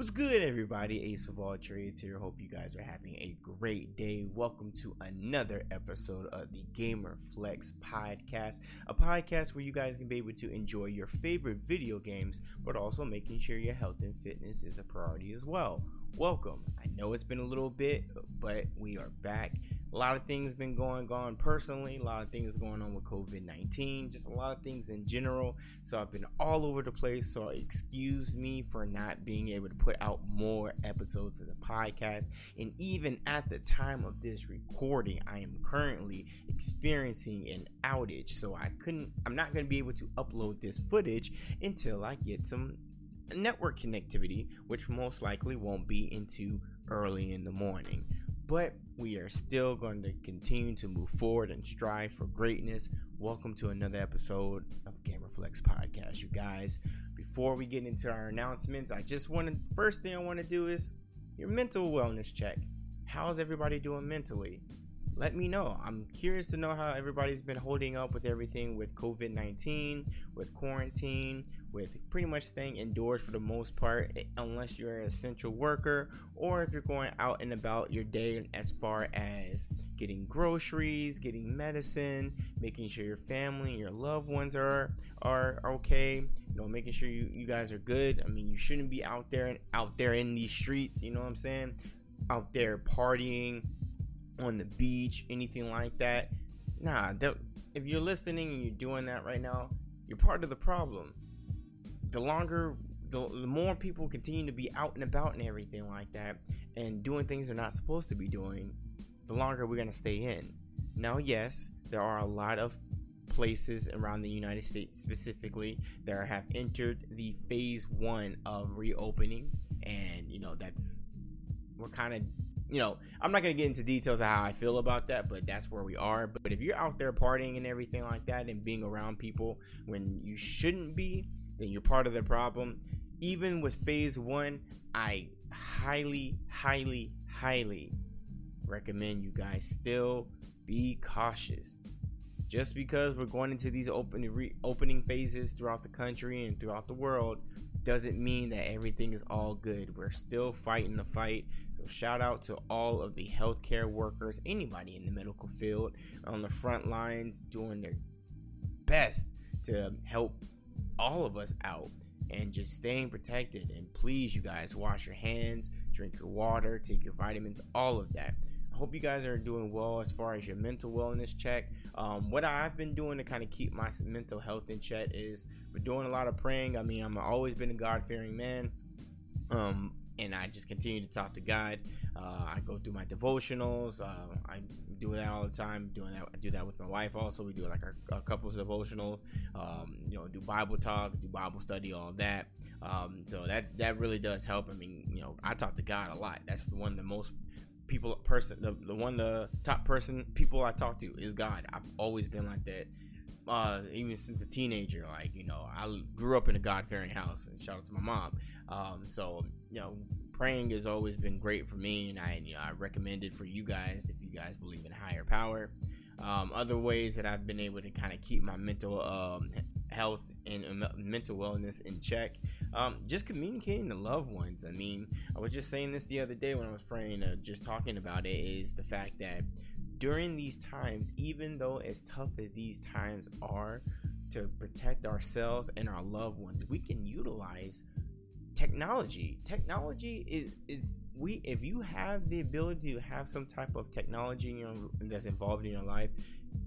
What's good, everybody? Ace of all trades here. Hope you guys are having a great day. Welcome to another episode of the Gamer Flex podcast, a podcast where you guys can be able to enjoy your favorite video games, but also making sure your health and fitness is a priority as well. Welcome. I know it's been a little bit, but we are back a lot of things been going on personally a lot of things going on with covid-19 just a lot of things in general. So i've been all over the place. So excuse me for not being able to put out more episodes of the podcast. And even at the time of this recording i am currently experiencing an outage. So i couldn't i'm not going to be able to upload this footage until i get some network connectivity which most likely won't be into early in the morning but we are still going to continue to move forward and strive for greatness. Welcome to another episode of GamerFlex Podcast, you guys. Before we get into our announcements, I just want to first thing I want to do is your mental wellness check. How's everybody doing mentally? Let me know. I'm curious to know how everybody's been holding up with everything with COVID 19, with quarantine, with pretty much staying indoors for the most part, eh, unless you're an essential worker or if you're going out and about your day as far as getting groceries, getting medicine, making sure your family your loved ones are are okay, you know, making sure you, you guys are good. I mean, you shouldn't be out there and out there in these streets, you know what I'm saying? Out there partying, on the beach, anything like that. Nah, if you're listening and you're doing that right now, you're part of the problem. The longer, the, the more people continue to be out and about and everything like that, and doing things they're not supposed to be doing, the longer we're gonna stay in. Now, yes, there are a lot of places around the United States specifically that have entered the phase one of reopening, and you know that's we're kind of you know, I'm not gonna get into details of how I feel about that, but that's where we are. But if you're out there partying and everything like that and being around people when you shouldn't be, then you're part of the problem. Even with phase one, I highly, highly, highly recommend you guys still be cautious. Just because we're going into these open re- opening phases throughout the country and throughout the world doesn't mean that everything is all good. We're still fighting the fight. So, shout out to all of the healthcare workers, anybody in the medical field on the front lines doing their best to help all of us out and just staying protected. And please, you guys, wash your hands, drink your water, take your vitamins, all of that hope you guys are doing well as far as your mental wellness check. Um, what I've been doing to kind of keep my mental health in check is we're doing a lot of praying. I mean, I'm always been a God fearing man. Um, and I just continue to talk to God. Uh, I go through my devotionals. Uh, I do that all the time. Doing that, I do that with my wife. Also, we do like our, our couples devotional. Um, you know, do Bible talk, do Bible study, all that. Um, so that that really does help. I mean, you know, I talk to God a lot. That's one of the most people person the, the one the top person people I talk to is God. I've always been like that. Uh, even since a teenager, like you know, I grew up in a God fearing house. And shout out to my mom. Um, so you know, praying has always been great for me, and I you know I recommend it for you guys if you guys believe in higher power. Um, other ways that I've been able to kind of keep my mental um, health and mental wellness in check. Um, just communicating to loved ones. I mean, I was just saying this the other day when I was praying, uh, just talking about it, is the fact that during these times, even though as tough as these times are to protect ourselves and our loved ones, we can utilize technology. Technology is is we if you have the ability to have some type of technology in your, that's involved in your life,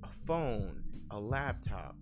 a phone, a laptop,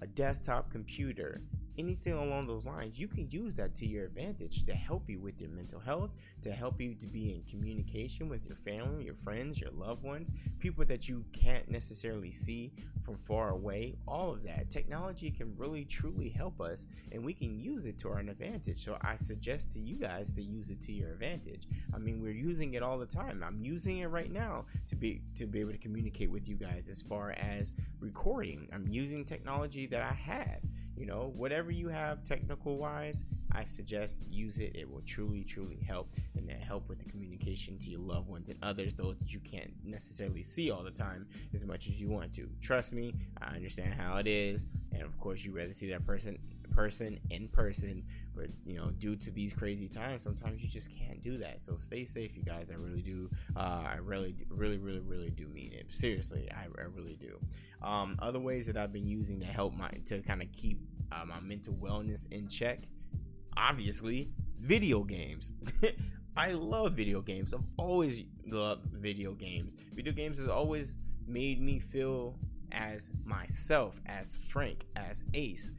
a desktop computer, anything along those lines, you can use that to your advantage to help you with your mental health, to help you to be in communication with your family, your friends, your loved ones, people that you can't necessarily see from far away. All of that technology can really truly help us, and we can use it to our advantage. So I suggest to you guys to use it to your advantage. I mean, we're using it all the time. I'm using it right now to be to be able to communicate with you guys as far as recording. I'm using technology that I have you know, whatever you have technical wise, I suggest use it. It will truly, truly help and help with the communication to your loved ones and others, those that you can't necessarily see all the time as much as you want to. Trust me, I understand how it is, and of course, you rather see that person person in person but you know due to these crazy times sometimes you just can't do that so stay safe you guys i really do uh, i really really really really do mean it seriously i, I really do um, other ways that i've been using to help my to kind of keep uh, my mental wellness in check obviously video games i love video games i've always loved video games video games has always made me feel as myself as frank as ace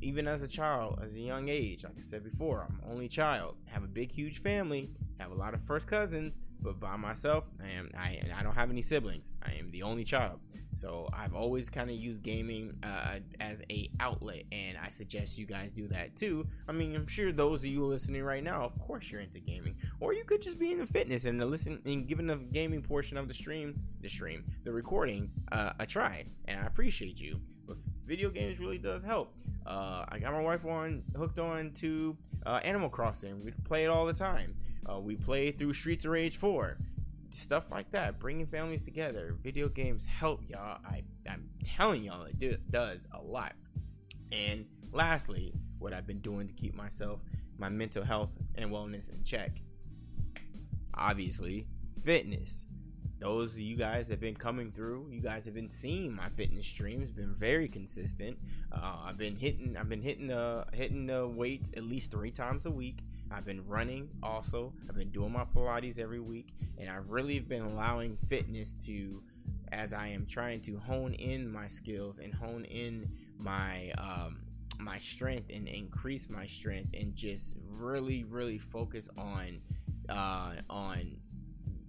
even as a child, as a young age, like I said before, I'm only child. Have a big, huge family. Have a lot of first cousins, but by myself, I am. I I don't have any siblings. I am the only child. So I've always kind of used gaming uh, as a outlet, and I suggest you guys do that too. I mean, I'm sure those of you listening right now, of course, you're into gaming, or you could just be into fitness and listen and giving the gaming portion of the stream, the stream, the recording, uh, a try. And I appreciate you. But video games really does help. Uh, I got my wife on hooked on to uh, Animal Crossing. We play it all the time. Uh, we play through Streets of Rage 4, stuff like that. Bringing families together. Video games help y'all. I I'm telling y'all it do, does a lot. And lastly, what I've been doing to keep myself, my mental health and wellness in check. Obviously, fitness those of you guys that have been coming through you guys have been seeing my fitness streams been very consistent uh, i've been hitting i've been hitting the hitting the weights at least three times a week i've been running also. I've been doing my pilates every week and i've really been allowing fitness to as i am trying to hone in my skills and hone in my um, my strength and increase my strength and just really really focus on uh, on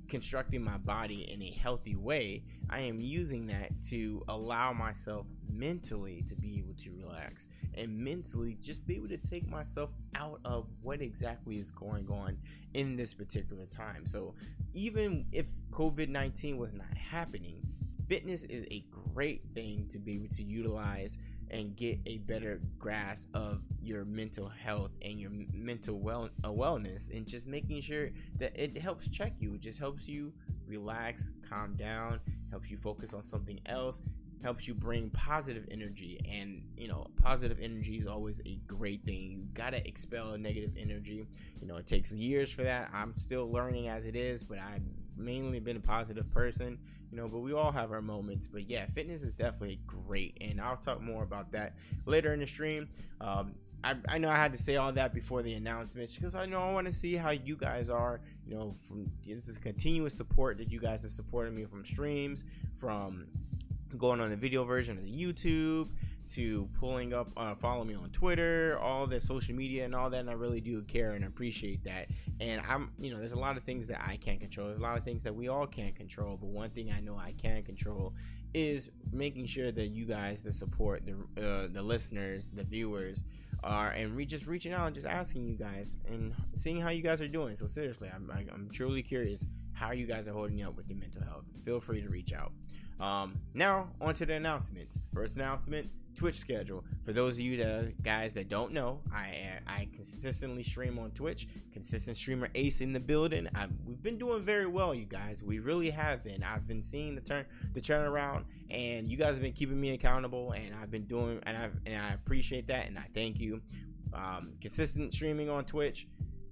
constructing my body in a healthy way, I am using that to allow myself mentally to be able to relax and mentally just be able to take myself out of what exactly is going on in this particular time. So, even if COVID 19 was not happening, fitness is a great thing to be able to utilize and get a better grasp of your mental health and your mental well uh, wellness and just making sure that it helps check you. It just helps you relax calm down helps you focus on something else helps you bring positive energy. And you know positive energy is always a great thing. You gotta expel negative energy. You know it takes years for that. I'm still learning as it is but i've mainly been a positive person you know but we all have our moments but yeah fitness is definitely great and i'll talk more about that later in the stream um, I, I know I had to say all that before the announcements because I know I want to see how you guys are. You know, from this is continuous support that you guys have supported me from streams, from going on the video version of the YouTube to pulling up, uh, follow me on Twitter, all the social media and all that. And I really do care and appreciate that. And I'm, you know, there's a lot of things that I can't control. There's a lot of things that we all can't control. But one thing I know I can control is making sure that you guys, the support, the uh, the listeners, the viewers, are and re- just reaching out and just asking you guys and seeing how you guys are doing. So seriously, I'm I'm truly curious how you guys are holding up with your mental health. Feel free to reach out. Um, now on to the announcements. First announcement: Twitch schedule. For those of you that guys that don't know, I I consistently stream on Twitch. Consistent streamer Ace in the building. I, we've been doing very well, you guys. We really have been. I've been seeing the turn the turnaround, and you guys have been keeping me accountable, and I've been doing, and I and I appreciate that, and I thank you. Um, consistent streaming on Twitch.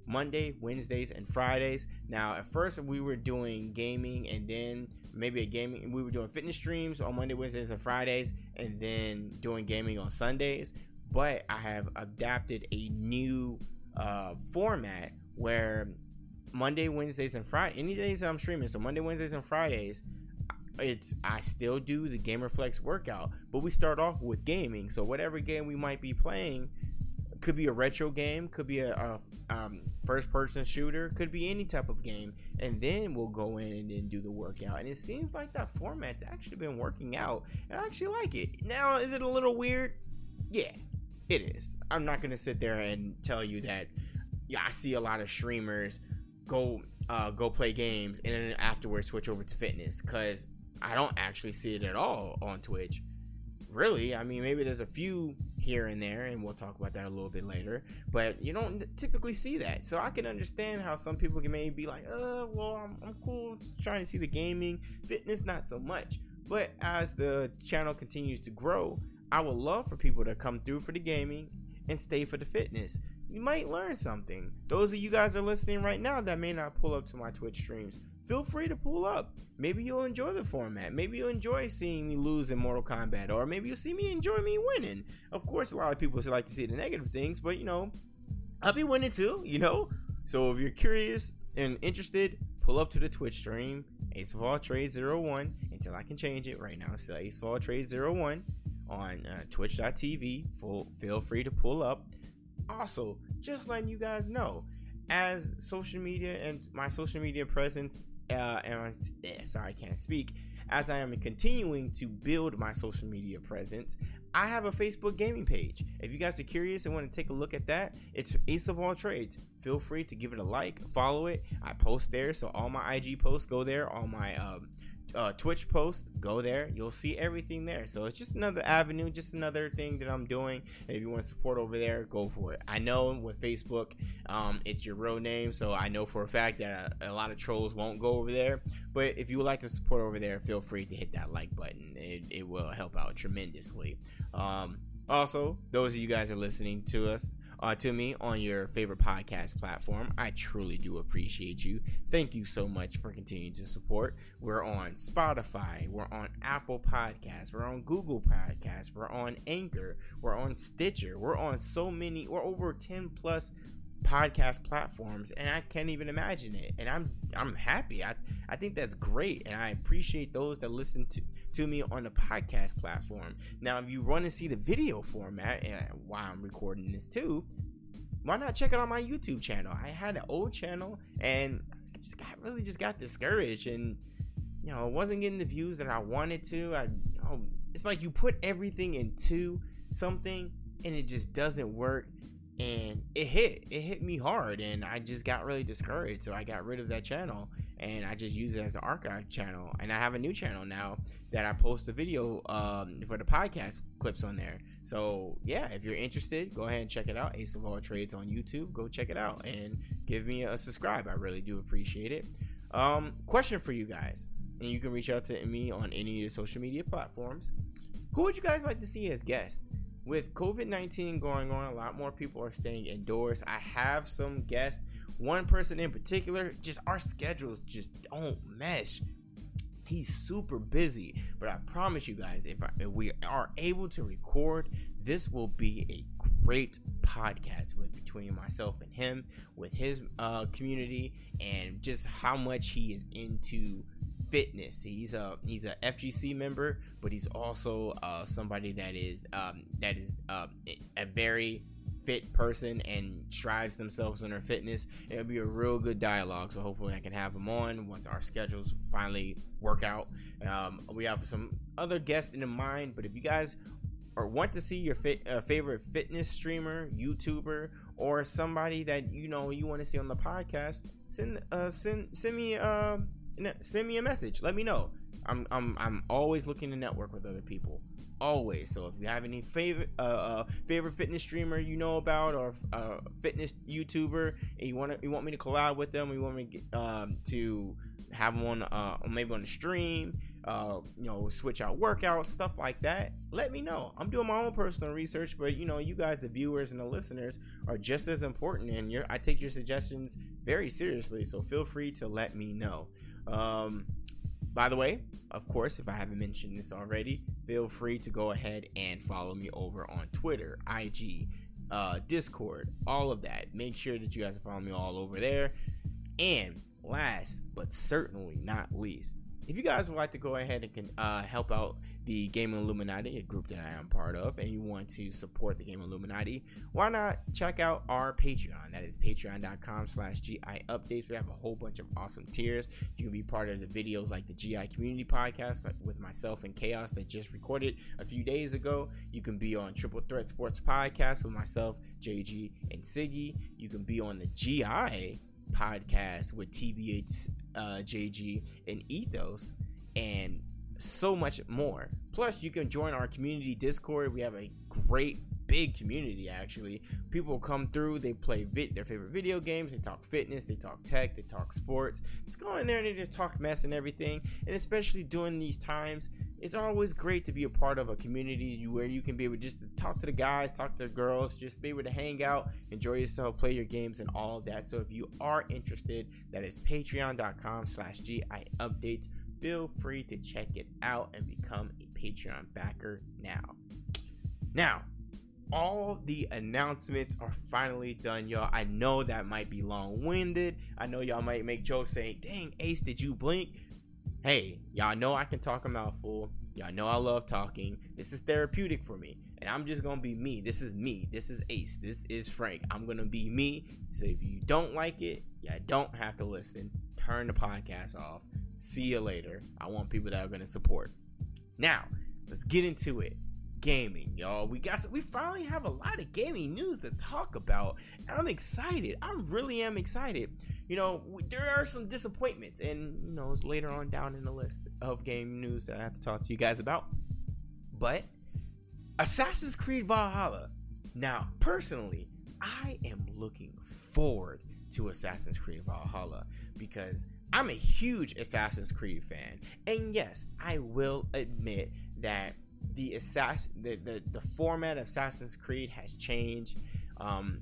Monday, Wednesdays, and Fridays. Now, at first, we were doing gaming and then maybe a gaming. We were doing fitness streams on Monday, Wednesdays, and Fridays, and then doing gaming on Sundays. But I have adapted a new uh, format where Monday, Wednesdays, and Friday, any days that I'm streaming, so Monday, Wednesdays, and Fridays, it's I still do the GamerFlex workout, but we start off with gaming. So whatever game we might be playing, could be a retro game, could be a, a um, first person shooter, could be any type of game, and then we'll go in and then do the workout. And it seems like that format's actually been working out, and I actually like it. Now, is it a little weird? Yeah, it is. I'm not gonna sit there and tell you that. Yeah, I see a lot of streamers go uh, go play games and then afterwards switch over to fitness because I don't actually see it at all on Twitch. Really, I mean, maybe there's a few here and there, and we'll talk about that a little bit later. But you don't typically see that, so I can understand how some people can maybe be like, "Uh, well, I'm, I'm cool trying to see the gaming, fitness, not so much." But as the channel continues to grow, I would love for people to come through for the gaming and stay for the fitness. You might learn something. Those of you guys are listening right now that may not pull up to my Twitch streams, feel free to pull up. Maybe you'll enjoy the format. Maybe you'll enjoy seeing me lose in Mortal Kombat, or maybe you'll see me enjoy me winning. Of course, a lot of people like to see the negative things, but you know, I'll be winning too, you know? So if you're curious and interested, pull up to the Twitch stream, Ace of All Trades 01, until I can change it. Right now, it's still Ace of All Trades 01 on uh, twitch.tv. Feel free to pull up. Also, just letting you guys know, as social media and my social media presence uh, and eh, sorry, I can't speak. As I am continuing to build my social media presence, I have a Facebook gaming page. If you guys are curious and want to take a look at that, it's Ace of All Trades. Feel free to give it a like, follow it. I post there, so all my IG posts go there. All my um, uh, Twitch post, go there. You'll see everything there. So it's just another avenue, just another thing that I'm doing. If you want to support over there, go for it. I know with Facebook, um, it's your real name, so I know for a fact that a, a, lot of trolls won't go over there. But if you would like to support over there, feel free to hit that like button. It, it will help out tremendously. Um, also, those of you guys are listening to us uh, to me on your favorite podcast platform. I truly do appreciate you. Thank you so much for continuing to support. We're on Spotify, we're on Apple Podcasts, we're on Google Podcasts, we're on Anchor, we're on Stitcher, we're on so many, we're over 10 plus podcast platforms and I can't even imagine it. And I'm I'm happy. I I think that's great and I appreciate those that listen to to me on the podcast platform. Now, if you want to see the video format and why I'm recording this too, why not check it on my YouTube channel? I had an old channel and I just got really just got discouraged and you know, I wasn't getting the views that I wanted to. I you know, it's like you put everything into something and it just doesn't work and it hit it hit me hard and i just got really discouraged so i got rid of that channel and i just use it as an archive channel and i have a new channel now that i post a video um, for the podcast clips on there. So yeah if you're interested go ahead and check it out ace of all trades on youtube go check it out and give me a subscribe i really do appreciate it. Um, question for you guys and you can reach out to me on any of the social media platforms. Who would you guys like to see as guests with COVID 19 going on, a lot more people are staying indoors. I have some guests, one person in particular, just our schedules just don't mesh. He's super busy, but I promise you guys, if, I, if we are able to record, this will be a great podcast with between myself and him, with his uh, community, and just how much he is into fitness. He's a he's a FGC member, but he's also uh, somebody that is um, that is uh, a very fit person and strives themselves on their fitness. It'll be a real good dialogue. So hopefully I can have him on once our schedules finally work out. Um, we have some other guests in mind, but if you guys or want to see your fit, uh, favorite fitness streamer, YouTuber, or somebody that you know you want to see on the podcast, send uh, send send me uh, send me a message. Let me know. I'm I'm I'm always looking to network with other people. Always. So if you have any favorite uh, uh favorite fitness streamer you know about or uh fitness YouTuber and you want to you want me to collab with them, you want me to, get, um, to have them on uh maybe on the stream, uh you know switch out workouts stuff like that. Let me know. I'm doing my own personal research, but you know you guys the viewers and the listeners are just as important, and your I take your suggestions very seriously. So feel free to let me know. Um, by the way, of course, if I haven't mentioned this already, feel free to go ahead and follow me over on Twitter, IG, uh, Discord, all of that. Make sure that you guys follow me all over there. And last but certainly not least, if you guys would like to go ahead and can, uh, help out the Game Illuminati, a group that I am part of, and you want to support the Game Illuminati, why not check out our Patreon? That is patreon.com slash GI updates. We have a whole bunch of awesome tiers. You can be part of the videos like the GI Community Podcast like with myself and Chaos that just recorded a few days ago. You can be on Triple Threat Sports Podcast with myself, JG, and Siggy. You can be on the GI podcast with TBH, uh, JG, and Ethos, and so much more. Plus, you can join our community Discord. We have a great big community actually. People come through, they play their favorite video games, they talk fitness, they talk tech, they talk sports. Just go in there and they just talk mess and everything. And especially during these times, it's always great to be a part of a community where you can be able just to talk to the guys, talk to the girls, just be able to hang out, enjoy yourself, play your games, and all of that. So if you are interested, that is patreon.com slash GI updates. Feel free to check it out and become a Patreon backer now. Now, all the announcements are finally done, y'all. I know that might be long winded. I know y'all might make jokes saying, dang, Ace, did you blink? Hey, y'all know I can talk a mouthful. Y'all know I love talking. This is therapeutic for me. And I'm just going to be me. This is me. This is Ace. This is Frank. I'm going to be me. So if you don't like it, you don't have to listen. Turn the podcast off. See you later. I want people that are going to support. Now, let's get into it gaming, y'all. We got some, we finally have a lot of gaming news to talk about, and I'm excited. I really am excited. You know, we, there are some disappointments, and you know, it's later on down in the list of game news that I have to talk to you guys about. But Assassin's Creed Valhalla. Now, personally, I am looking forward to Assassin's Creed Valhalla because I'm a huge Assassin's Creed fan. And yes, I will admit that the assassin the, the, the format of Assassin's Creed has changed. Um,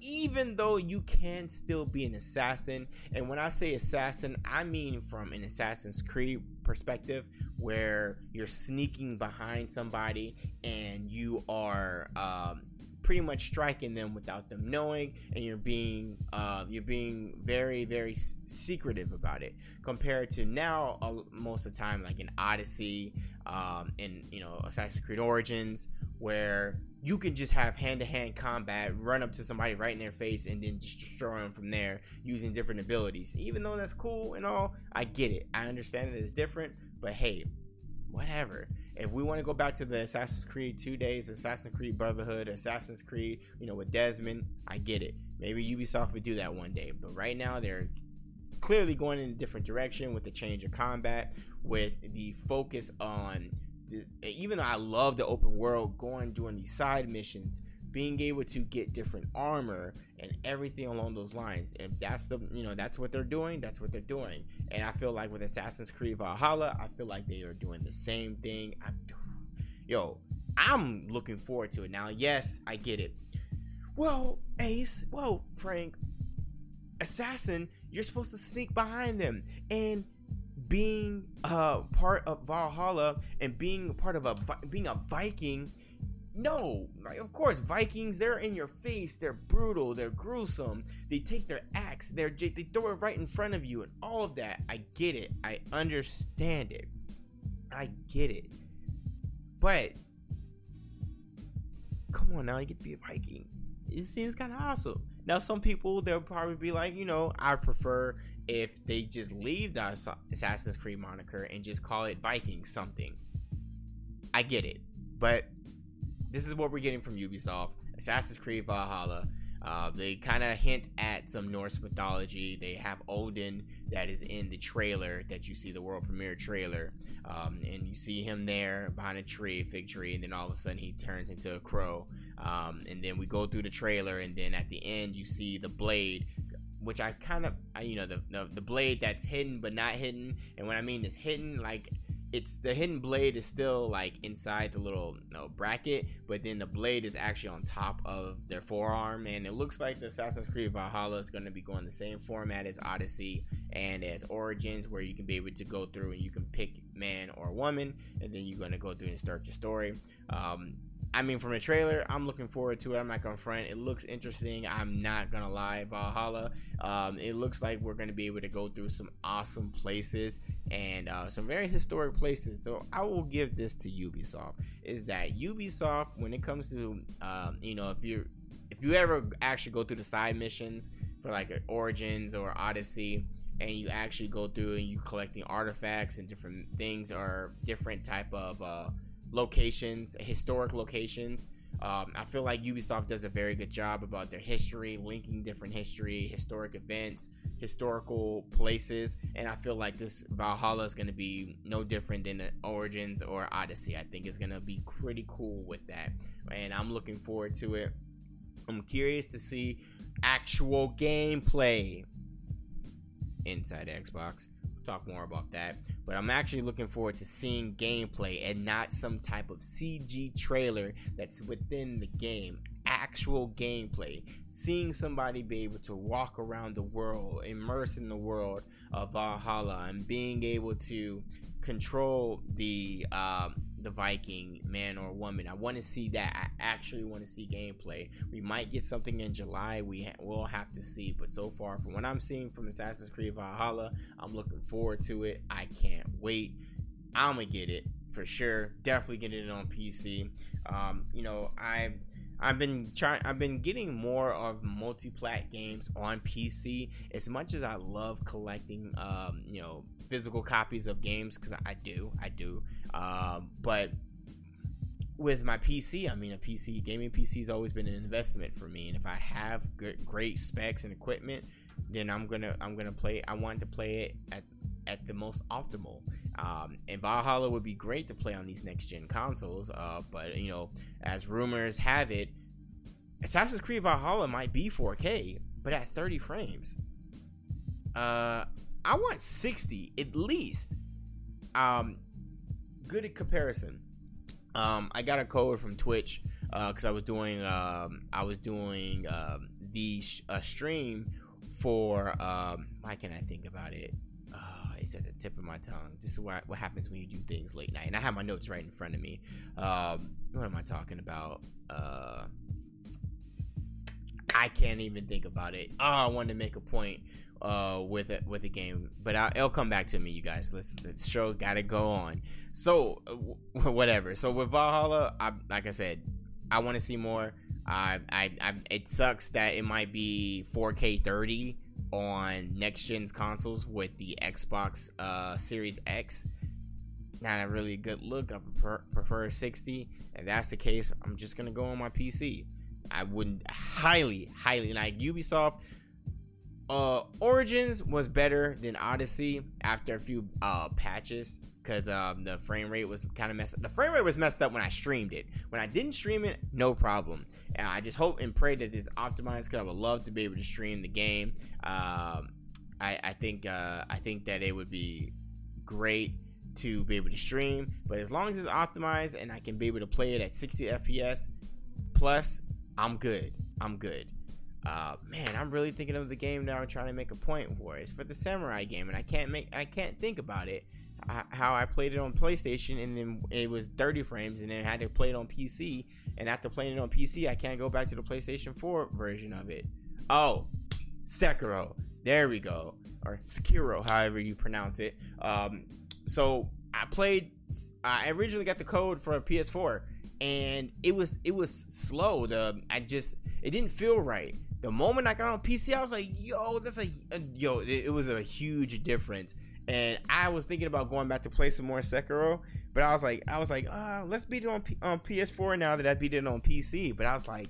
even though you can still be an assassin, and when I say assassin, I mean from an Assassin's Creed perspective, where you're sneaking behind somebody and you are um, pretty much striking them without them knowing and you're being uh, you're being very very secretive about it. Compared to now uh, most of the time like in odyssey um, in you know assassin's creed origins where you can just have hand-to-hand combat run up to somebody right in their face and then just destroy them from there using different abilities. Even though that's cool and all i get it. I understand that it's different but hey whatever if we want to go back to the Assassin's Creed two days, Assassin's Creed Brotherhood, Assassin's Creed, you know, with Desmond, I get it. Maybe Ubisoft would do that one day, but right now they're clearly going in a different direction with the change of combat, with the focus on. The, even though I love the open world, going doing these side missions, being able to get different armor and everything along those lines. If that's the you know that's what they're doing, that's what they're doing. And I feel like with Assassin's Creed Valhalla, I feel like they are doing the same thing. I, yo, I'm looking forward to it. Now, yes, I get it. Well, Ace, well, Frank, Assassin, you're supposed to sneak behind them and being uh part of Valhalla and being part of a being a Viking no, like of course, Vikings. They're in your face. They're brutal. They're gruesome. They take their axe. They're they throw it right in front of you, and all of that. I get it. I understand it. I get it. But come on now, you get to be a Viking. It seems kind of awesome. Now, some people they'll probably be like, you know, I prefer if they just leave the Assassin's Creed moniker and just call it Viking something. I get it, but this is what we're getting from Ubisoft. Assassin's Creed Valhalla. Uh, they kind of hint at some Norse mythology. They have Odin that is in the trailer that you see, the world premiere trailer. Um, and you see him there behind a tree, fig tree, and then all of a sudden he turns into a crow. Um, and then we go through the trailer, and then at the end you see the blade which I kind of, you know, the, the, the blade that's hidden but not hidden. And when I mean is hidden, like it's the hidden blade is still like inside the little you know, bracket, but then the blade is actually on top of their forearm, and it looks like the Assassin's Creed Valhalla is going to be going the same format as Odyssey and as Origins, where you can be able to go through and you can pick man or woman, and then you're going to go through and start your story. Um, I mean, from the trailer, I'm looking forward to it. I'm not gonna front. It looks interesting. I'm not gonna lie. Valhalla. Um, it looks like we're gonna be able to go through some awesome places and uh, some very historic places. So I will give this to Ubisoft. Is that Ubisoft when it comes to um, you know if you if you ever actually go through the side missions for like Origins or Odyssey and you actually go through and you collecting artifacts and different things or different type of uh, locations, historic locations. Um, I feel like Ubisoft does a very good job about their history, linking different history, historic events, historical places, and I feel like this Valhalla is going to be no different than Origins or Odyssey. I think it's going to be pretty cool with that, and I'm looking forward to it. I'm curious to see actual gameplay inside Xbox. Talk more about that. But I'm actually looking forward to seeing gameplay and not some type of CG trailer that's within the game. Actual gameplay. Seeing somebody be able to walk around the world, immerse in the world of Valhalla, and being able to control the um, the Viking man or woman. I want to see that. I actually want to see gameplay. We might get something in July. We ha- will have to see. But so far, from what I'm seeing from Assassin's Creed Valhalla, I'm looking forward to it. I can't wait. I'm gonna get it for sure. Definitely getting it on PC. Um, you know, I've I've been trying. I've been getting more of multi-plat games on PC. As much as I love collecting, um, you know, physical copies of games because I do, I do. Um, but with my PC, I mean, a PC gaming PC has always been an investment for me, and if I have good, great specs and equipment, then I'm gonna I'm gonna play. I want to play it at at the most optimal. Um, and Valhalla would be great to play on these next gen consoles, uh, but you know, as rumors have it, Assassin's Creed Valhalla might be 4K, but at 30 frames. Uh, I want 60 at least. Um, good at comparison. Um, I got a code from Twitch because uh, I was doing um, I was doing um, the sh- uh, stream for um, why can I think about it? Uh, it's at the tip of my tongue. This is what what happens when you do things late night, and I have my notes right in front of me. Um, what am I talking about? Uh, I can't even think about it. Oh, I wanted to make a point uh, with it with the game, but I, it'll come back to me, you guys. Listen, the show got to go on. So uh, whatever. So with Valhalla, I, like I said, I want to see more. I, I, I, it sucks that it might be 4K 30 on next gen's consoles with the Xbox uh, Series X. Not a really good look. I prefer, prefer 60. If that's the case, I'm just gonna go on my PC. I wouldn't highly, highly like Ubisoft. Uh, Origins was better than Odyssey after a few uh patches because um the frame rate was kind of messed. up. The frame rate was messed up when I streamed it. When I didn't stream it, no problem. And I just hope and pray that it's optimized because I would love to be able to stream the game. Um, I I think uh I think that it would be great to be able to stream, but as long as it's optimized and I can be able to play it at 60 FPS plus, I'm good. I'm good. Uh, man, I'm really thinking of the game that I'm trying to make a point for. It's for the samurai game, and I can't make I can't think about it. I, how I played it on PlayStation, and then it was 30 frames, and then I had to play it on PC. And after playing it on PC, I can't go back to the PlayStation 4 version of it. Oh, Sekiro. There we go, or Sekiro, however you pronounce it. Um, so I played. I originally got the code for a PS4 and it was it was slow. The I just it didn't feel right. The moment I got on PC, I was like, "Yo, that's a, a yo." It, it, was a huge difference, and I was thinking about going back to play some more Sekiro, but I was like, I was like, uh, let's beat it on P- on PS4 now that I beat it on PC. But I was like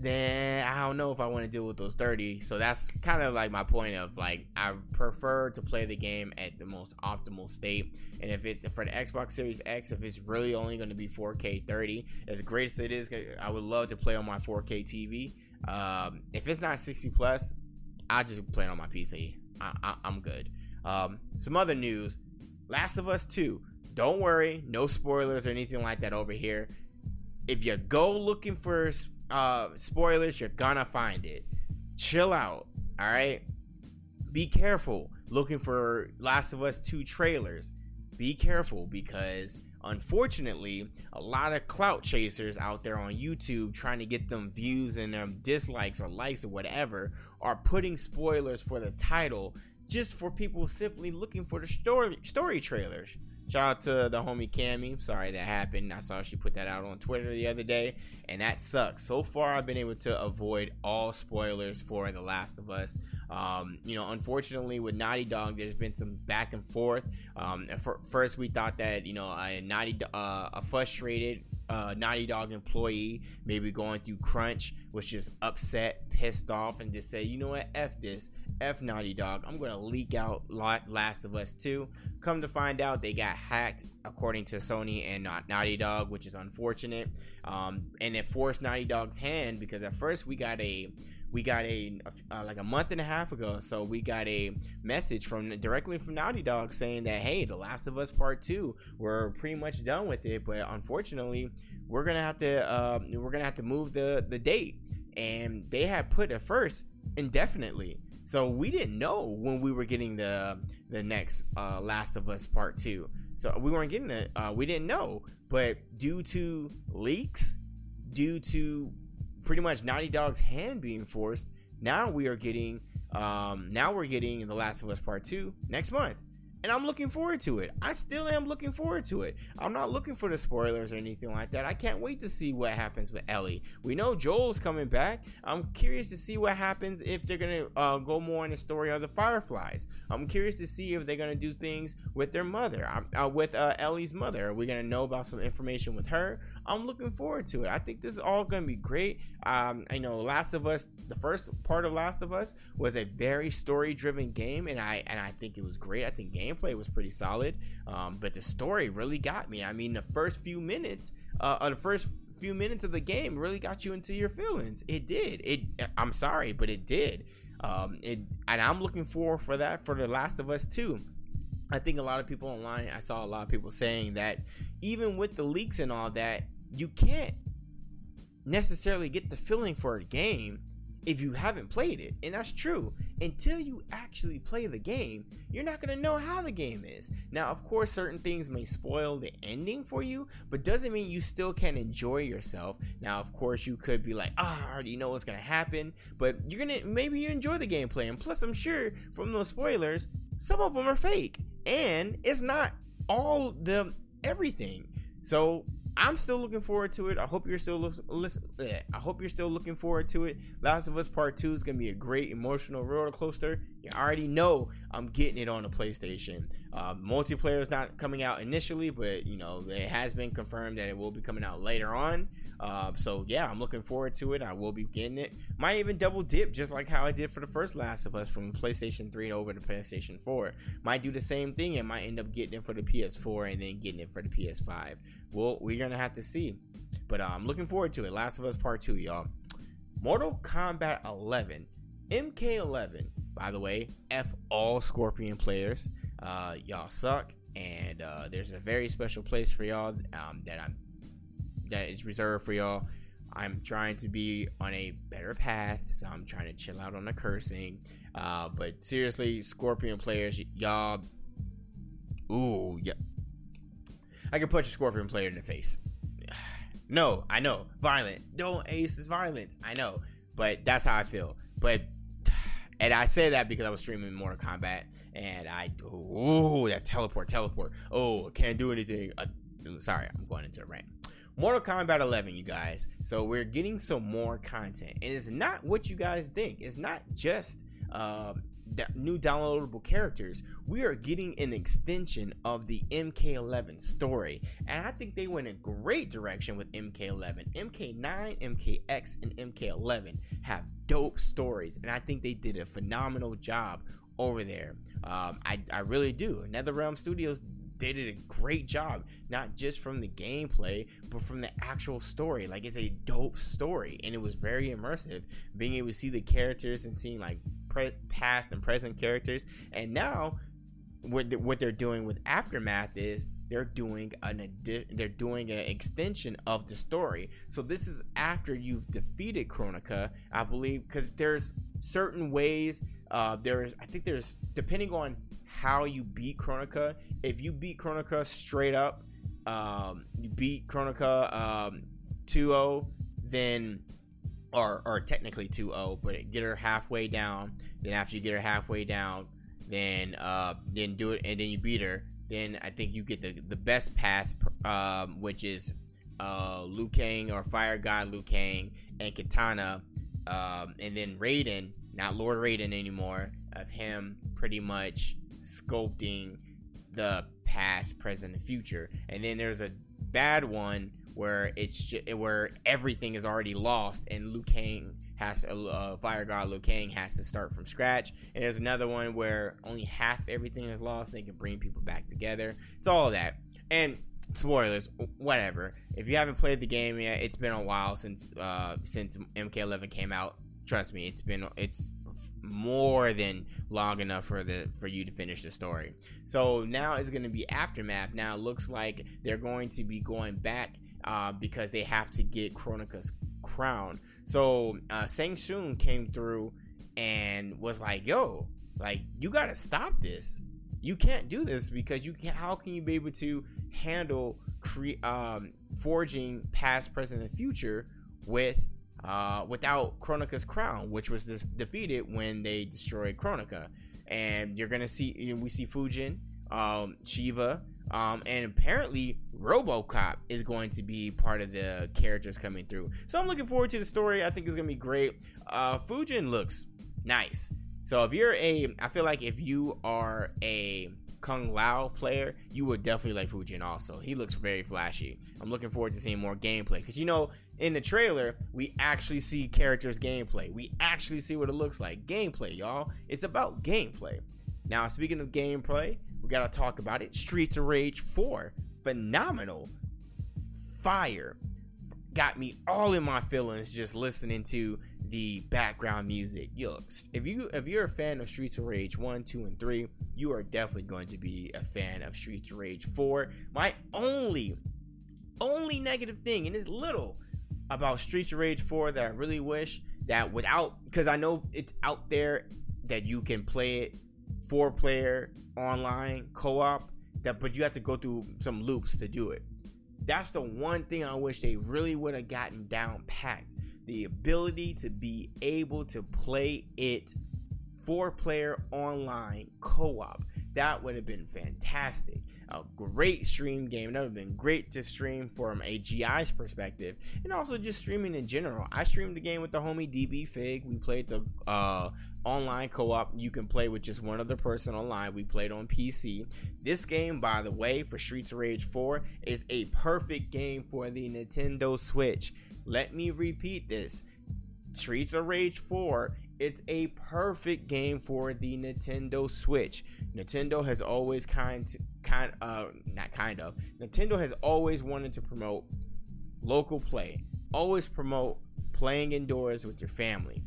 then I don't know if I want to deal with those 30. So that's kind of like my point of like I prefer to play the game at the most optimal state. And if it's for the Xbox Series X, if it's really only going to be 4K 30, as great as it is, I would love to play on my 4K TV. Um, if it's not 60 plus, I just play it on my PC. I, am good. Um, some other news: Last of Us 2. Don't worry, no spoilers or anything like that over here. If you go looking for uh, spoilers, you're gonna find it. Chill out, all right? Be careful looking for Last of Us 2 trailers. Be careful because unfortunately, a lot of clout chasers out there on YouTube trying to get them views and um, dislikes or likes or whatever are putting spoilers for the title just for people simply looking for the story story trailers. Shout out to the homie Cammy. Sorry that happened. I saw she put that out on Twitter the other day, and that sucks. So far, I've been able to avoid all spoilers for The Last of Us. Um, you know, unfortunately, with Naughty Dog, there's been some back and forth. Um, first, we thought that you know, a Naughty, uh, a frustrated uh, Naughty Dog employee, maybe going through crunch, was just upset, pissed off, and just say, you know what, f this, f Naughty Dog, I'm gonna leak out Last of Us 2. Come to find out, they got hacked, according to Sony and Naughty Dog, which is unfortunate, um, and it forced Naughty Dog's hand because at first we got a we got a uh, like a month and a half ago so we got a message from directly from naughty dog saying that hey the last of us part two we're pretty much done with it but unfortunately we're gonna have to uh, we're gonna have to move the the date. And they had put it first indefinitely. So we didn't know when we were getting the the next uh, last of us part two. So we weren't getting it uh, we didn't know. But due to leaks due to pretty much Naughty Dog's hand being forced. Now we are getting, um, now we're getting The Last of Us Part Two next month and I'm looking forward to it. I still am looking forward to it. I'm not looking for the spoilers or anything like that. I can't wait to see what happens with Ellie. We know Joel's coming back. I'm curious to see what happens if they're gonna uh, go more in the story of the Fireflies. I'm curious to see if they're gonna do things with their mother, uh, with uh, Ellie's mother. Are we gonna know about some information with her? I'm looking forward to it. I think this is all gonna be great. Um, I know Last of Us, the first part of Last of Us was a very story-driven game, and I and I think it was great. I think game gameplay was pretty solid, um, but the story really got me. I mean, the first few minutes, uh, the first few minutes of the game really got you into your feelings. It did. It. I'm sorry, but it did. Um, it, and I'm looking forward for that for The Last of Us too. I think a lot of people online, I saw a lot of people saying that even with the leaks and all that, you can't necessarily get the feeling for a game if you haven't played it. And that's true. Until you actually play the game, you're not going to know how the game is. Now, of course, certain things may spoil the ending for you, but doesn't mean you still can enjoy yourself. Now, of course, you could be like, ah, oh, I already know what's going to happen, but you're going to maybe you enjoy the gameplay. And plus, I'm sure from those spoilers, some of them are fake. And it's not all the everything. So I'm still looking forward to it. I hope you're still listen. I hope you're still looking forward to it. Last of Us Part Two is gonna be a great emotional roller coaster. You already know I'm getting it on the PlayStation. Uh, multiplayer is not coming out initially, but you know it has been confirmed that it will be coming out later on. Uh, so yeah, I'm looking forward to it. I will be getting it. Might even double dip, just like how I did for the first Last of Us from PlayStation 3 over to PlayStation 4. Might do the same thing and might end up getting it for the PS4 and then getting it for the PS5. Well, we're gonna have to see. But uh, I'm looking forward to it. Last of Us Part 2, y'all. Mortal Kombat 11, MK11. By the way, F all Scorpion players. Uh, y'all suck, and uh, there's a very special place for y'all um, that I'm that is reserved for y'all. I'm trying to be on a better path, so I'm trying to chill out on the cursing. Uh, but seriously, Scorpion players, y- y'all, ooh, yeah, I can punch a Scorpion player in the face. No, I know, violent. No, Ace is violent. I know, but that's how I feel. But and I say that because I was streaming Mortal Kombat, and I oh that teleport, teleport. Oh, can't do anything. Uh, sorry, I'm going into a rant. Mortal Kombat 11, you guys. So we're getting some more content, and it's not what you guys think. It's not just uh, new downloadable characters. We are getting an extension of the MK11 story, and I think they went a great direction with MK11. MK9, MKX, and MK11 have dope stories, and I think they did a phenomenal job over there. Um, I, I really do. NetherRealm Studios they did a great job, not just from the gameplay, but from the actual story. Like it's a dope story, and it was very immersive. Being able to see the characters and seeing like pre- past and present characters, and now what what they're doing with aftermath is they're doing an adi- they're doing an extension of the story. So this is after you've defeated Kronika, I believe, because there's certain ways. Uh, there's I think there's depending on how you beat Kronika. If you beat Kronika straight up, um, you beat Kronika um, 2-0, then or or technically 2-0, but get her halfway down. Then after you get her halfway down, then uh, then do it, and then you beat her. Then I think you get the the best path, um, which is uh, Liu Kang or Fire God Liu Kang and Kitana, um, and then Raiden, not Lord Raiden anymore, of him pretty much sculpting the past, present, and future. And then there's a bad one where it's where everything is already lost and Liu Kang has to, uh, Fire God Liu Kang has to start from scratch. And there's another one where only half everything is lost. And they can bring people back together. It's all that. And spoilers, whatever. If you haven't played the game yet, it's been a while since uh, since MK11 came out. Trust me, it's been it's more than long enough for the for you to finish the story. So now it's going to be aftermath. Now it looks like they're going to be going back uh, because they have to get Kronika's crown. So uh, Shang Tsung came through and was like, "Yo, like you got to stop this. You can't do this because you can't. How can you be able to handle cre- um, forging past, present, and future with uh, without Kronika's crown, which was dis- defeated when they destroyed Kronika. And you're gonna see, you know, we see Fujin, um, Sheeva, um, and apparently RoboCop is going to be part of the characters coming through. So I'm looking forward to the story. I think it's gonna be great. Uh, Fujin looks nice. So if you're a, I feel like if you are a Kung Lao player, you would definitely like Fujin also. He looks very flashy. I'm looking forward to seeing more gameplay because you know in the trailer we actually see characters gameplay. We actually see what it looks like. Gameplay, y'all. It's about gameplay. Now, speaking of gameplay, we got to talk about it. Streets of Rage 4. Phenomenal. Fire. Got me all in my feelings just listening to the background music. Yo, if you if you're a fan of Streets of Rage 1, 2 and 3, you are definitely going to be a fan of Streets of Rage 4. My only only negative thing and it's little about Streets of Rage 4 that I really wish that without because I know it's out there that you can play it four player online co-op that but you have to go through some loops to do it. That's the one thing I wish they really would have gotten down packed the ability to be able to play it four player online co op. That would have been fantastic. A great stream game. That would have been great to stream from a GI's perspective and also just streaming in general. I streamed the game with the homie DB Fig. We played the uh, online co op. You can play with just one other person online. We played on PC. This game, by the way, for Streets of Rage 4 is a perfect game for the Nintendo Switch. Let me repeat this. Streets of Rage 4, it's a perfect game for the Nintendo Switch. Nintendo has always kind kind uh not kind of. Nintendo has always wanted to promote local play. Always promote playing indoors with your family.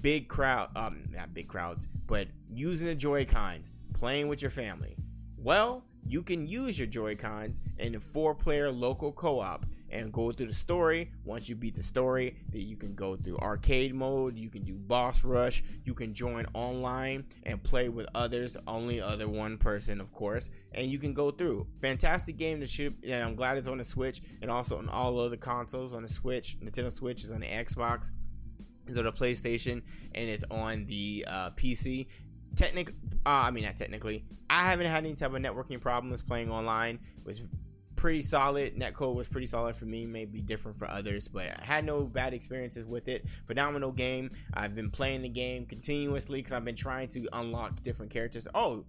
Big crowd um not big crowds, but using the Joy-Cons, playing with your family. Well, you can use your Joy-Cons in a four-player local co-op and go through the story. Once you beat the story, then you can go through arcade mode, you can do boss rush, you can join online and play with others, only other one person, of course, and you can go through. Fantastic game to shoot, and I'm glad it's on the Switch and also on all other consoles on the Switch. Nintendo Switch is on the Xbox, is on the PlayStation, and it's on the uh, PC. Technically, uh, I mean not technically. I haven't had any type of networking problems playing online, which pretty solid. Netcode was pretty solid for me, may be different for others, but I had no bad experiences with it. Phenomenal game. I've been playing the game continuously because I've been trying to unlock different characters. Oh,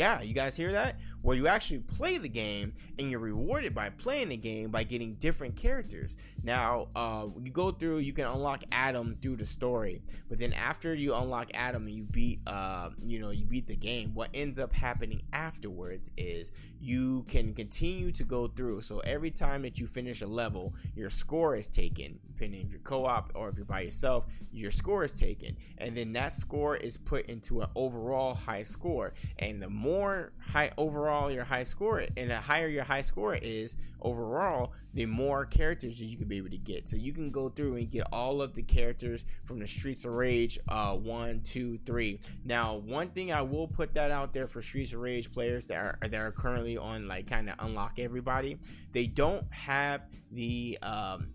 yeah, you guys hear that? Where you actually play the game and you're rewarded by playing the game by getting different characters. Now, uh, you go through, you can unlock Adam through the story, but then after you unlock Adam and you beat, uh, you know, you beat the game. What ends up happening afterwards is you can continue to go through. So every time that you finish a level, your score is taken. Depending if you're co-op or if you're by yourself, your score is taken, and then that score is put into an overall high score. And the more high overall your high score and the higher your high score is overall the more characters that you can be able to get so you can go through and get all of the characters from the streets of rage uh one two three now one thing i will put that out there for streets of rage players that are that are currently on like kind of unlock everybody they don't have the um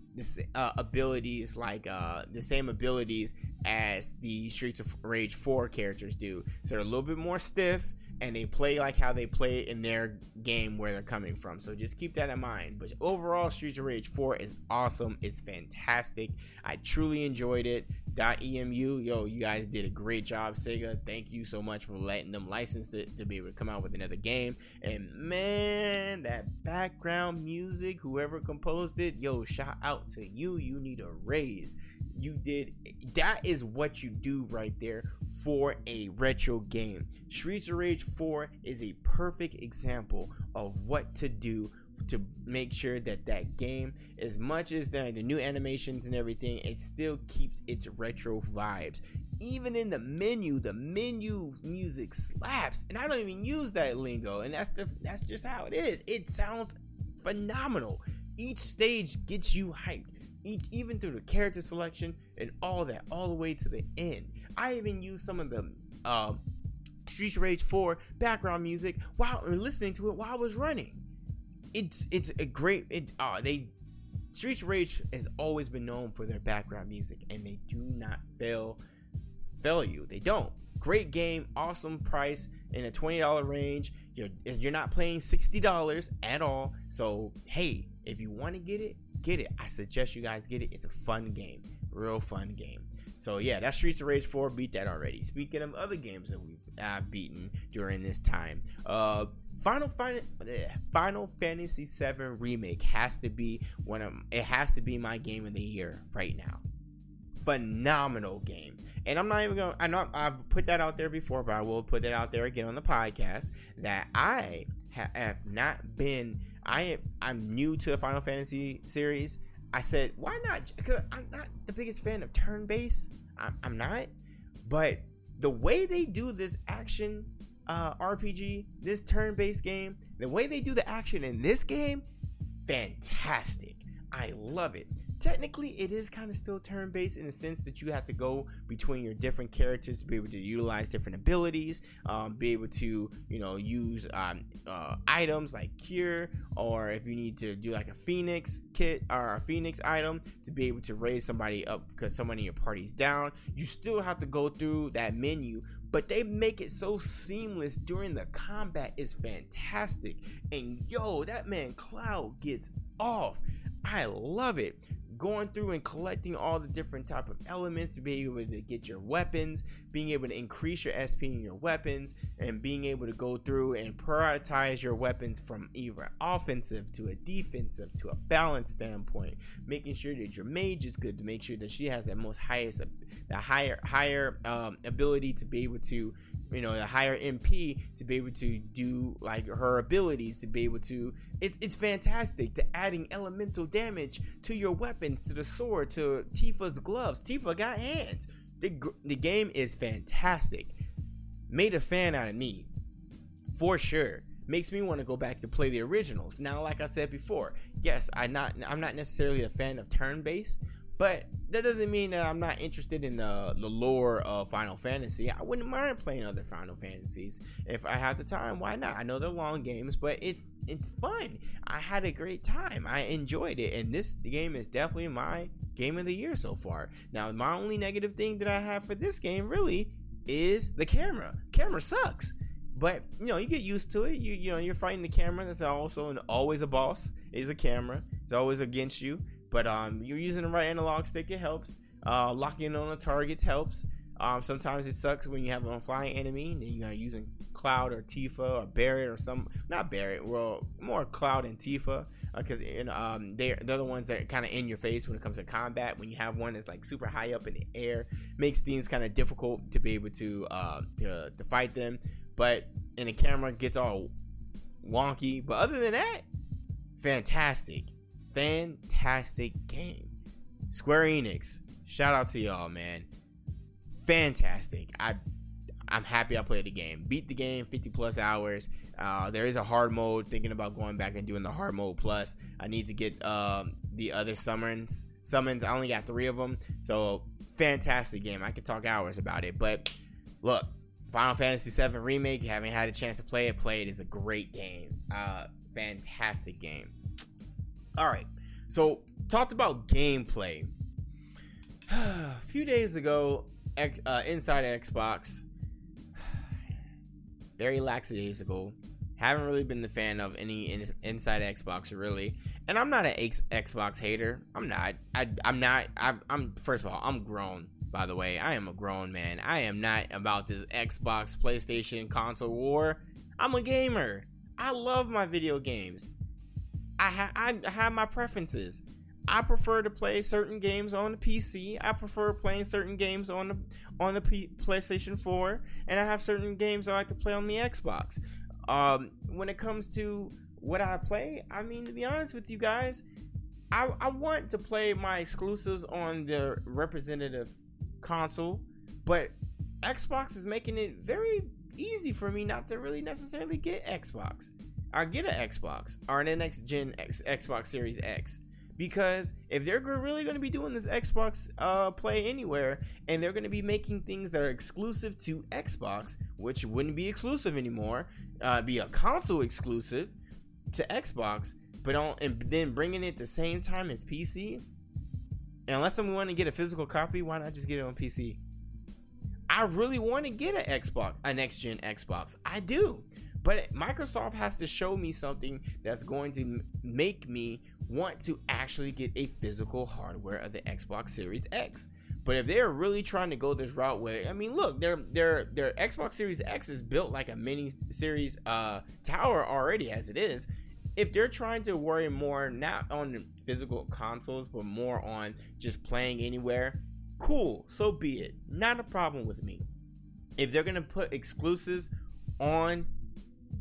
uh, abilities like uh, the same abilities as the Streets of Rage 4 characters do. So they're a little bit more stiff and they play like how they play in their game where they're coming from. So just keep that in mind. But overall, Streets of Rage 4 is awesome. It's fantastic. I truly enjoyed it. Dotemu. Yo, you guys did a great job, Sega. Thank you so much for letting them license it to be able to come out with another game. And man, that background music, whoever composed it, yo, shout out to you. You need a raise. You did that is what you do right there for a retro game. Streets of Rage 4 is a perfect example of what to do to make sure that that game as much as the, the new animations and everything it still keeps its retro vibes. Even in the menu the menu music slaps and i don't even use that lingo and that's the that's just how it is. It sounds phenomenal. Each stage gets you hyped each even through the character selection and all that all the way to the end i even used some of the uh, Streets Rage 4 background music while listening to it while I was running it's it's a great it uh they Streets Rage has always been known for their background music and they do not fail fail you. They don't. Great game, awesome price in a $20 range. You're you're not playing $60 at all. So, hey, if you want to get it, get it. I suggest you guys get it. It's a fun game. Real fun game. So yeah, that's Streets of Rage 4 beat that already. Speaking of other games that we've uh, beaten during this time, uh Final Final Final Fantasy 7 remake has to be one of it has to be my game of the year right now. Phenomenal game. And I'm not even going I know I've put that out there before, but I will put that out there again on the podcast that I ha- have not been I I'm new to the Final Fantasy series. I said, why not? Because I'm not the biggest fan of turn based. I'm, I'm not. But the way they do this action uh, RPG, this turn-based game, the way they do the action in this game, fantastic. I love it. Technically, it is kind of still turn based in the sense that you have to go between your different characters to be able to utilize different abilities, um, be able to, you know, use um, uh, items like Cure, or if you need to do like a Phoenix kit or a Phoenix item to be able to raise somebody up because someone in your party's down. You still have to go through that menu, but they make it so seamless during the combat is fantastic. And yo, that man Cloud gets off. I love it going through and collecting all the different type of elements to be able to get your weapons being able to increase your sp in your weapons and being able to go through and prioritize your weapons from either offensive to a defensive to a balance standpoint making sure that your mage is good to make sure that she has that most highest the higher higher um, ability to be able to you know, a higher MP to be able to do like her abilities to be able to. It's it's fantastic to adding elemental damage to your weapons, to the sword, to Tifa's gloves. Tifa got hands. The the game is fantastic. Made a fan out of me, for sure. Makes me want to go back to play the originals. Now, like I said before, yes, I not I'm not necessarily a fan of turn based, but that doesn't mean that I'm not interested in the, the lore of Final Fantasy. I wouldn't mind playing other Final Fantasies if I have the time. Why not? I know they're long games, but it's it's fun. I had a great time. I enjoyed it, and this game is definitely my game of the year so far. Now, my only negative thing that I have for this game really is the camera. Camera sucks. But you know, you get used to it. You you know, you're fighting the camera. That's also an, always a boss. Is a camera. It's always against you. But um, you're using the right analog stick, it helps. Uh, locking on the targets helps. Um, sometimes it sucks when you have a flying enemy and you're using Cloud or Tifa or Barret or some not Barret, well more Cloud and Tifa because uh, um, they're they're the ones that kind of in your face when it comes to combat. When you have one that's like super high up in the air, makes things kind of difficult to be able to uh, to to fight them. But and the camera gets all wonky. But other than that, fantastic fantastic game. Square Enix, shout out to y'all, man. Fantastic. I I'm happy I played the game. Beat the game 50 plus hours. Uh, there is a hard mode. Thinking about going back and doing the hard mode plus. I need to get um, the other summons. Summons. I only got three of them. So fantastic game. I could talk hours about it. But look, Final Fantasy VII remake. Haven't had a chance to play it. Play it is a great game. Uh, fantastic game. All right. So, talked about gameplay. a few days ago, uh, inside Xbox, very ago. Haven't really been the fan of any in, inside Xbox really, and I'm not an X, Xbox hater. I'm not. I, I'm not. I, I'm first of all, I'm grown by the way. I am a grown man. I am not about this Xbox, PlayStation, console war. I'm a gamer. I love my video games. I, ha- I have my preferences. I prefer to play certain games on the PC. I prefer playing certain games on the on the P- PlayStation 4, and I have certain games I like to play on the Xbox. Um, when it comes to what I play, I mean to be honest with you guys, I, I want to play my exclusives on the representative console, but Xbox is making it very easy for me not to really necessarily get Xbox. I get an Xbox or an next gen X, Xbox Series X because if they're really going to be doing this Xbox uh, Play Anywhere and they're going to be making things that are exclusive to Xbox, which wouldn't be exclusive anymore, uh, be a console exclusive to Xbox, but on and then bringing it the same time as PC. Unless I'm want to get a physical copy, why not just get it on PC? I really want to get an Xbox, a next gen Xbox. I do. But Microsoft has to show me something that's going to make me want to actually get a physical hardware of the Xbox Series X. But if they're really trying to go this route where I mean, look, their their their Xbox Series X is built like a mini series uh tower already as it is. If they're trying to worry more not on physical consoles but more on just playing anywhere cool so be it. Not a problem with me. If they're gonna put exclusives on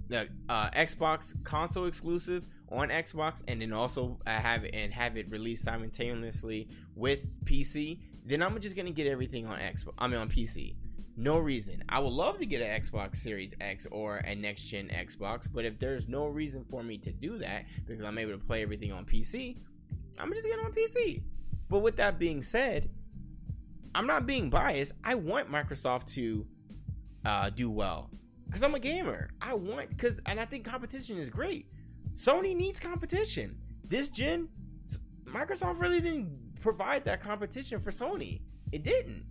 the uh, xbox console exclusive on xbox and then also I have it and have it released simultaneously with pc then i'm just gonna get everything on xbox i mean on pc no reason. I would love to get an Xbox Series X or a next gen Xbox, but if there's no reason for me to do that because I'm able to play everything on PC, I'm just getting on PC. But with that being said, I'm not being biased. I want Microsoft to uh, do well because I'm a gamer. I want because and I think competition is great. Sony needs competition. This gen, Microsoft really didn't provide that competition for Sony. It didn't,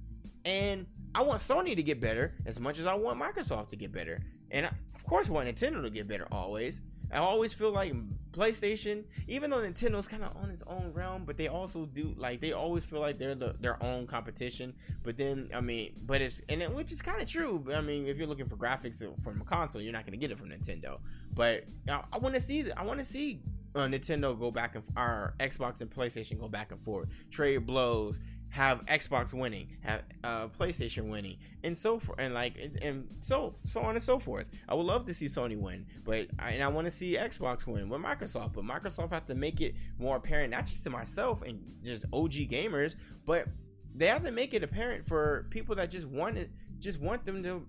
and I want Sony to get better as much as I want Microsoft to get better. And I, of course, I want Nintendo to get better always. I always feel like PlayStation, even though Nintendo's kind of on its own realm, but they also do like they always feel like they're the, their own competition. But then, I mean, but it's and it, which is kind of true. I mean, if you're looking for graphics from a console, you're not going to get it from Nintendo. But I, I want to see I want to see uh, Nintendo go back and our Xbox and PlayStation go back and forth, trade blows, have Xbox winning, have uh, PlayStation winning, and so forth, and like and so so on and so forth. I would love to see Sony win, but I, and I want to see Xbox win with Microsoft. But Microsoft have to make it more apparent, not just to myself and just OG gamers, but they have to make it apparent for people that just want it, just want them to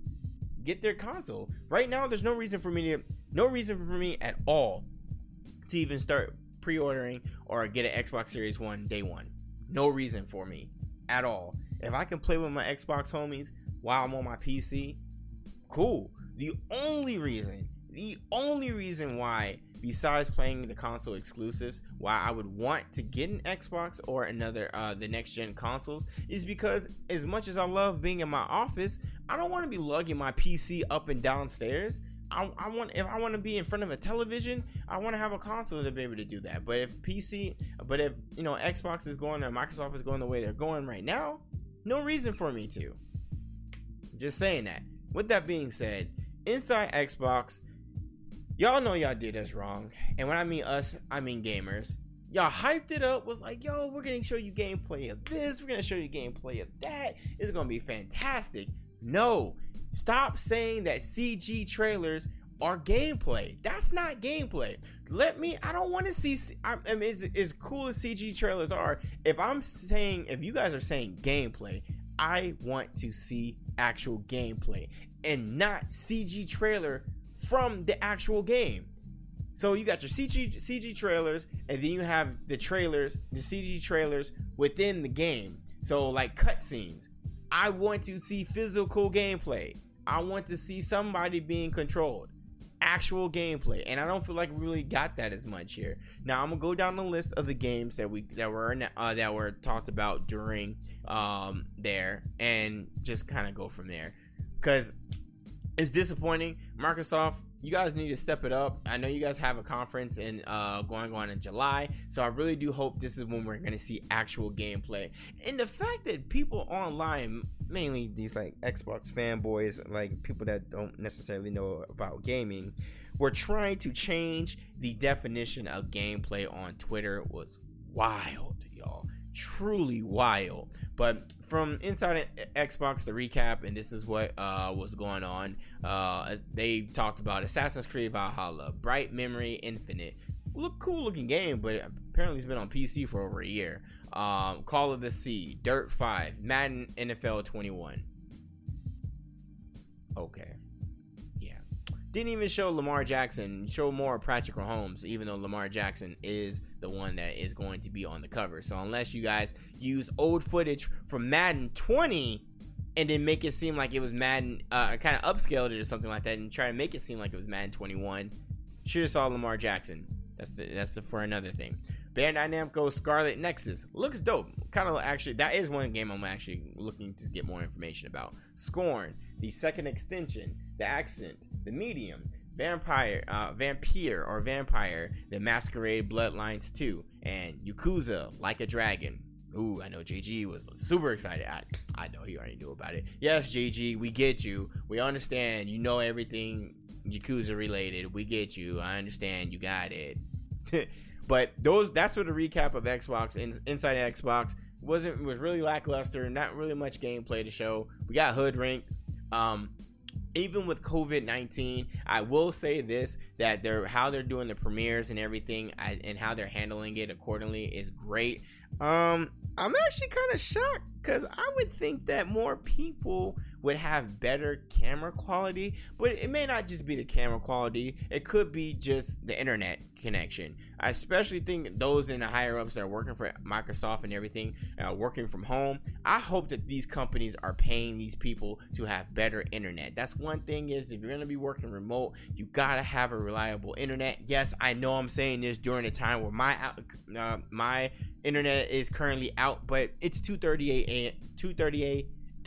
get their console. Right now, there's no reason for me to, no reason for me at all to even start pre-ordering or get an Xbox Series One day one. No reason for me at all. If I can play with my Xbox homies while I'm on my PC, cool. The only reason, the only reason why, besides playing the console exclusives, why I would want to get an Xbox or another uh, the next gen consoles is because as much as I love being in my office, I don't want to be lugging my PC up and downstairs. I, I want if I want to be in front of a television, I want to have a console to be able to do that. But if PC, but if you know Xbox is going or Microsoft is going the way they're going right now, no reason for me to. Just saying that. With that being said, inside Xbox, y'all know y'all did us wrong, and when I mean us, I mean gamers. Y'all hyped it up, was like, yo, we're gonna show you gameplay of this, we're gonna show you gameplay of that. It's gonna be fantastic. No, Stop saying that CG trailers are gameplay. That's not gameplay. Let me. I don't want to see. I, I mean, as, as cool as CG trailers are, if I'm saying, if you guys are saying gameplay, I want to see actual gameplay and not CG trailer from the actual game. So you got your CG CG trailers, and then you have the trailers, the CG trailers within the game. So like cutscenes. I want to see physical gameplay. I want to see somebody being controlled. Actual gameplay. And I don't feel like we really got that as much here. Now I'm gonna go down the list of the games that we that were uh, that were talked about during um there and just kind of go from there. Cause it's disappointing. Microsoft, you guys need to step it up. I know you guys have a conference in uh, going on in July, so I really do hope this is when we're to see actual gameplay. And the fact that people online, mainly these like Xbox fanboys, like people that don't necessarily know about gaming, were trying to change the definition of gameplay on Twitter was wild, y'all. Truly wild. But from inside Xbox, the recap, and this is what uh, was going on. Uh, they talked about Assassin's Creed Valhalla, Bright Memory Infinite. Look cool looking game, but apparently it's been on PC for over a year. Um, Call of the Sea, Dirt 5, Madden NFL 21. Okay. Yeah. Didn't even show Lamar Jackson, show more Patrick Mahomes, even though Lamar Jackson is the one that is going to be on the cover. So unless you guys use old footage from Madden 20 and then make it seem like it was Madden, uh, kind of upscaled it or something like that, and try to make it seem like it was Madden 21, should have saw Lamar Jackson. That's the, that's the, for another thing. Bandai Namco Scarlet Nexus looks dope. Kind of actually, that is one game I'm actually looking to get more information about. Scorn, the Second Extinction, the Ascent, the medium, vampire, uh, vampire or vampire, the masquerade bloodlines 2, and Yakuza like a dragon. Ooh, I know JG was super excited. I, I know he already knew about it. Yes, JG, we get you. We understand. You know everything Yakuza related. We get you. I understand. You got it. but those that's what the recap of Xbox in, inside Xbox wasn't was really lackluster. Not really much gameplay to show. We got Hoodwink. Um, even with COVID nineteen, I will say this: that they're how they're doing the premieres and everything, I, and how they're handling it accordingly is great. Um, I'm actually kind of shocked because I would think that more people would have better camera quality, but it may not just be the camera quality. It could be just the internet connection. I especially think those in the higher ups that are working for Microsoft and everything, uh, working from home. I hope that these companies are paying these people to have better internet. That's one thing is if you're gonna be working remote, you gotta have a reliable internet. Yes, I know I'm saying this during a time where my uh, my internet is currently out, but it's 2:38 a.m. 2:38.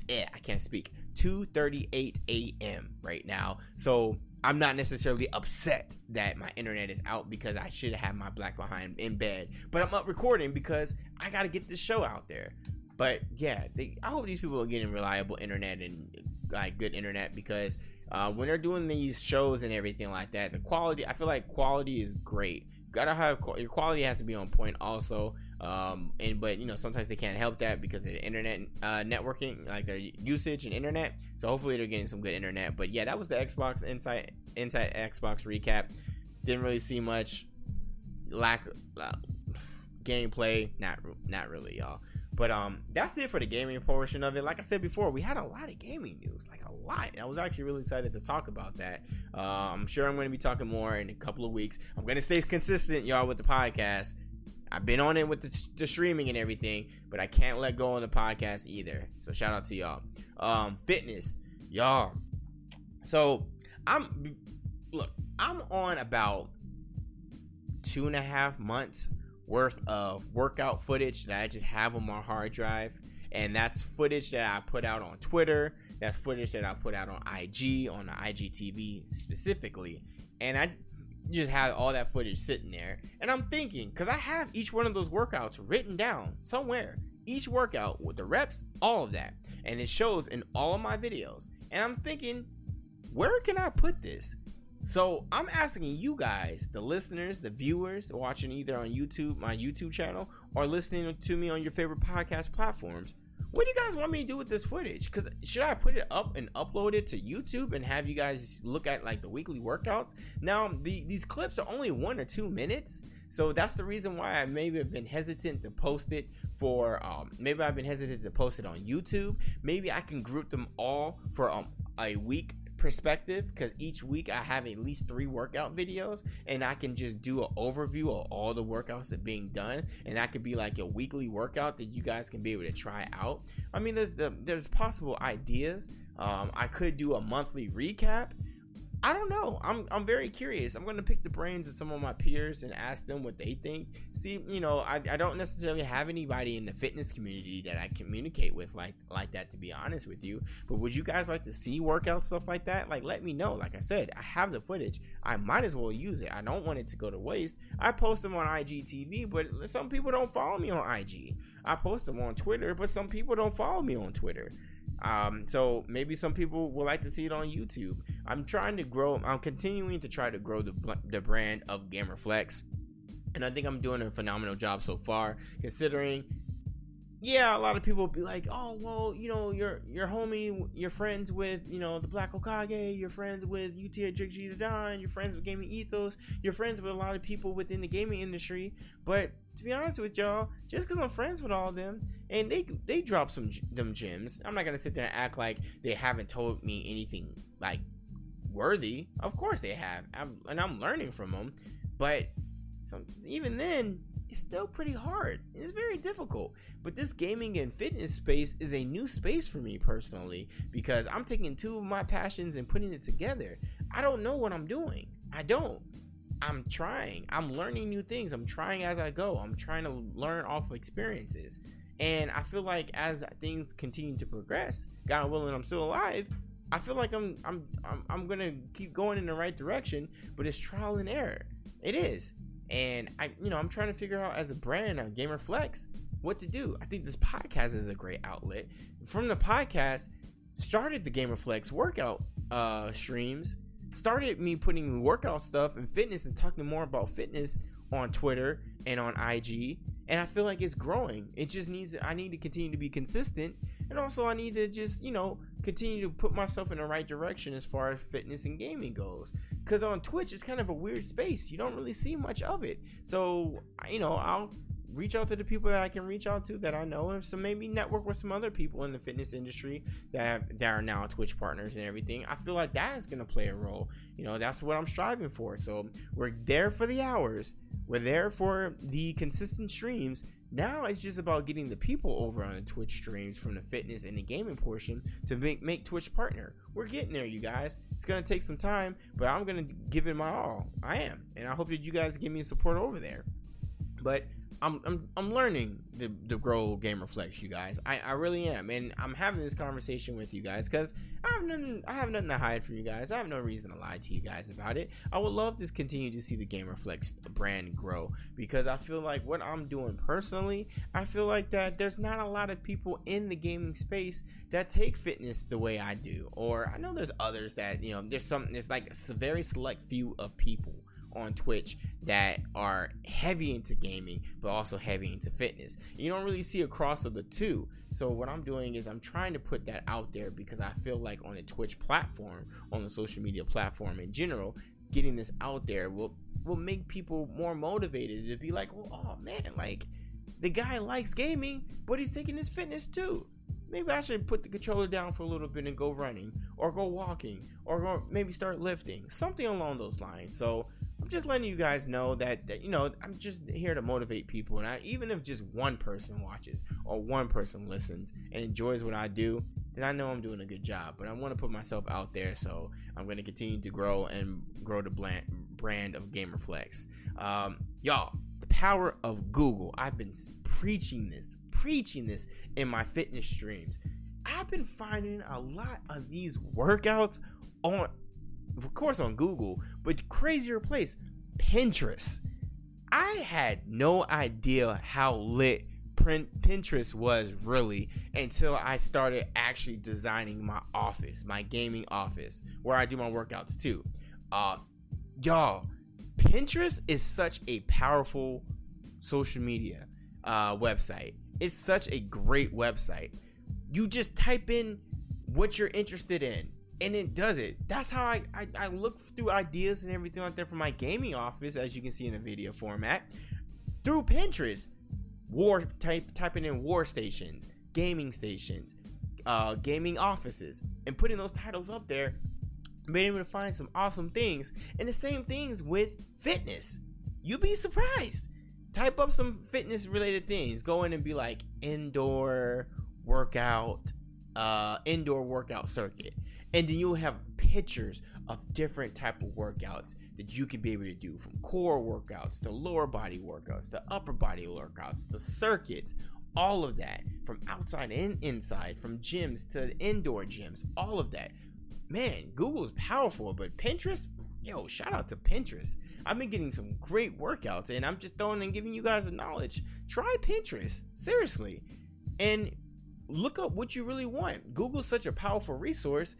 Yeah, I can't speak. 2:38 a.m. right now. So I'm not necessarily upset that my internet is out because I should have my black behind in bed. But I'm up recording because I got to get this show out there. But yeah, they, I hope these people are getting reliable internet and like good internet because uh, when they're doing these shows and everything like that, the quality I feel like quality is great. You gotta have your quality has to be on point also. Um, and but you know sometimes they can't help that because of the internet uh, networking, like their usage and internet. So hopefully they're getting some good internet. But yeah, that was the Xbox Inside Inside Xbox recap. Didn't really see much lack uh, gameplay. Not not really, y'all. But um, that's it for the gaming portion of it. Like I said before, we had a lot of gaming news, like a lot. And I was actually really excited to talk about that. Uh, I'm sure I'm going to be talking more in a couple of weeks. I'm going to stay consistent, y'all, with the podcast. I've been on it with the, the, streaming and everything, but I can't let go on the podcast either. So shout out to y'all. Um, fitness, y'all. So I'm look, I'm on about two and a half months worth of workout footage that I just have on my hard drive, and that's footage that I put out on Twitter. That's footage that I put out on IG, on the IGTV specifically, and I just had all that footage sitting there. And I'm thinking, because I have each one of those workouts written down somewhere. Each workout with the reps, all of that. And it shows in all of my videos. And I'm thinking, where can I put this? So I'm asking you guys, the listeners, the viewers, watching either on YouTube, my YouTube channel, or listening to me on your favorite podcast platforms what do you guys want me to do with this footage? Because should I put it up and upload it to YouTube and have you guys look at like the weekly workouts? Now, the, these clips are only one or two minutes, so that's the reason why I maybe have been hesitant to post it for. Um, maybe I've been hesitant to post it on YouTube. Maybe I can group them all for um, a week perspective because each week I have at least three workout videos and I can just do an overview of all the workouts that being done and that could be like a weekly workout that you guys can be able to try out. I mean, there's the, there's possible ideas. Um, I could do a monthly recap. I don't know. I'm I'm very curious. I'm gonna pick the brains of some of my peers and ask them what they think. See, you know, I, I don't necessarily have anybody in the fitness community that I communicate with like like that to be honest with you. But would you guys like to see workout stuff like that? Like let me know. Like I said, I have the footage. I might as well use it. I don't want it to go to waste. I post them on IGTV, but some people don't follow me on IG. I post them on Twitter, but some people don't follow me on Twitter. Um, so maybe some people would like to see it on YouTube. I'm trying to grow. I'm continuing to try to grow the the brand of GamerFlex, and I think I'm doing a phenomenal job so far. Considering, yeah, a lot of people be like, "Oh, well, you know, your your homie, you're friends with, you know, the Black Okage, you're friends with UTA the Don, you're friends with Gaming Ethos, you're friends with a lot of people within the gaming industry." But to be honest with y'all, just because I'm friends with all of them, and they they drop some them gems, I'm not gonna sit there and act like they haven't told me anything like worthy. Of course they have, I'm, and I'm learning from them. But so even then, it's still pretty hard. It's very difficult. But this gaming and fitness space is a new space for me personally because I'm taking two of my passions and putting it together. I don't know what I'm doing. I don't. I'm trying. I'm learning new things. I'm trying as I go. I'm trying to learn off of experiences. And I feel like as things continue to progress, God willing, I'm still alive. I feel like I'm I'm I'm, I'm gonna keep going in the right direction, but it's trial and error. It is, and I you know I'm trying to figure out as a brand, a Gamer Flex, what to do. I think this podcast is a great outlet. From the podcast, started the Gamer Flex workout uh, streams started me putting workout stuff and fitness and talking more about fitness on Twitter and on IG. And I feel like it's growing. It just needs, I need to continue to be consistent. And also, I need to just, you know, continue to put myself in the right direction as far as fitness and gaming goes. Because on Twitch, it's kind of a weird space. You don't really see much of it. So, you know, I'll reach out to the people that I can reach out to that I know, and so maybe network with some other people in the fitness industry that have, that are now Twitch partners and everything. I feel like that is going to play a role. You know, that's what I'm striving for. So we're there for the hours, we're there for the consistent streams. Now it's just about getting the people over on the Twitch streams from the fitness and the gaming portion to make make Twitch partner. We're getting there, you guys. It's gonna take some time, but I'm gonna give it my all. I am, and I hope that you guys give me support over there. But I'm, I'm I'm learning the the grow gamer flex, you guys. I, I really am, and I'm having this conversation with you guys because I have nothing I have nothing to hide from you guys. I have no reason to lie to you guys about it. I would love to continue to see the gamer flex brand grow because I feel like what I'm doing personally, I feel like that there's not a lot of people in the gaming space that take fitness the way I do, or I know there's others that you know there's some. It's like a very select few of people on Twitch that are heavy into gaming but also heavy into fitness. You don't really see a cross of the two. So what I'm doing is I'm trying to put that out there because I feel like on a Twitch platform, on the social media platform in general, getting this out there will will make people more motivated to be like, well, oh man, like the guy likes gaming, but he's taking his fitness too. Maybe I should put the controller down for a little bit and go running, or go walking, or go maybe start lifting, something along those lines. So I'm just letting you guys know that, that, you know I'm just here to motivate people, and I, even if just one person watches or one person listens and enjoys what I do, then I know I'm doing a good job. But I want to put myself out there, so I'm going to continue to grow and grow the brand of GamerFlex. Um, y'all, the power of Google. I've been preaching this, preaching this in my fitness streams. I've been finding a lot of these workouts on of course on Google, but crazier place, Pinterest. I had no idea how lit Pinterest was really until I started actually designing my office, my gaming office, where I do my workouts too. Uh, y'all, Pinterest is such a powerful social media uh, website. It's such a great website. You just type in what you're interested in and it does it. That's how I, I, I look through ideas and everything like that for my gaming office, as you can see in the video format, through Pinterest. War type typing in war stations, gaming stations, uh, gaming offices, and putting those titles up there, being able to find some awesome things. And the same things with fitness. You'd be surprised. Type up some fitness related things. Go in and be like indoor workout, uh, indoor workout circuit and then you'll have pictures of different type of workouts that you can be able to do from core workouts to lower body workouts to upper body workouts to circuits all of that from outside and inside from gyms to indoor gyms all of that. Man google is powerful but pinterest yo shout out to pinterest. I've been getting some great workouts and i'm just throwing and giving you guys the knowledge. Try pinterest seriously. And look up what you really want google's such a powerful resource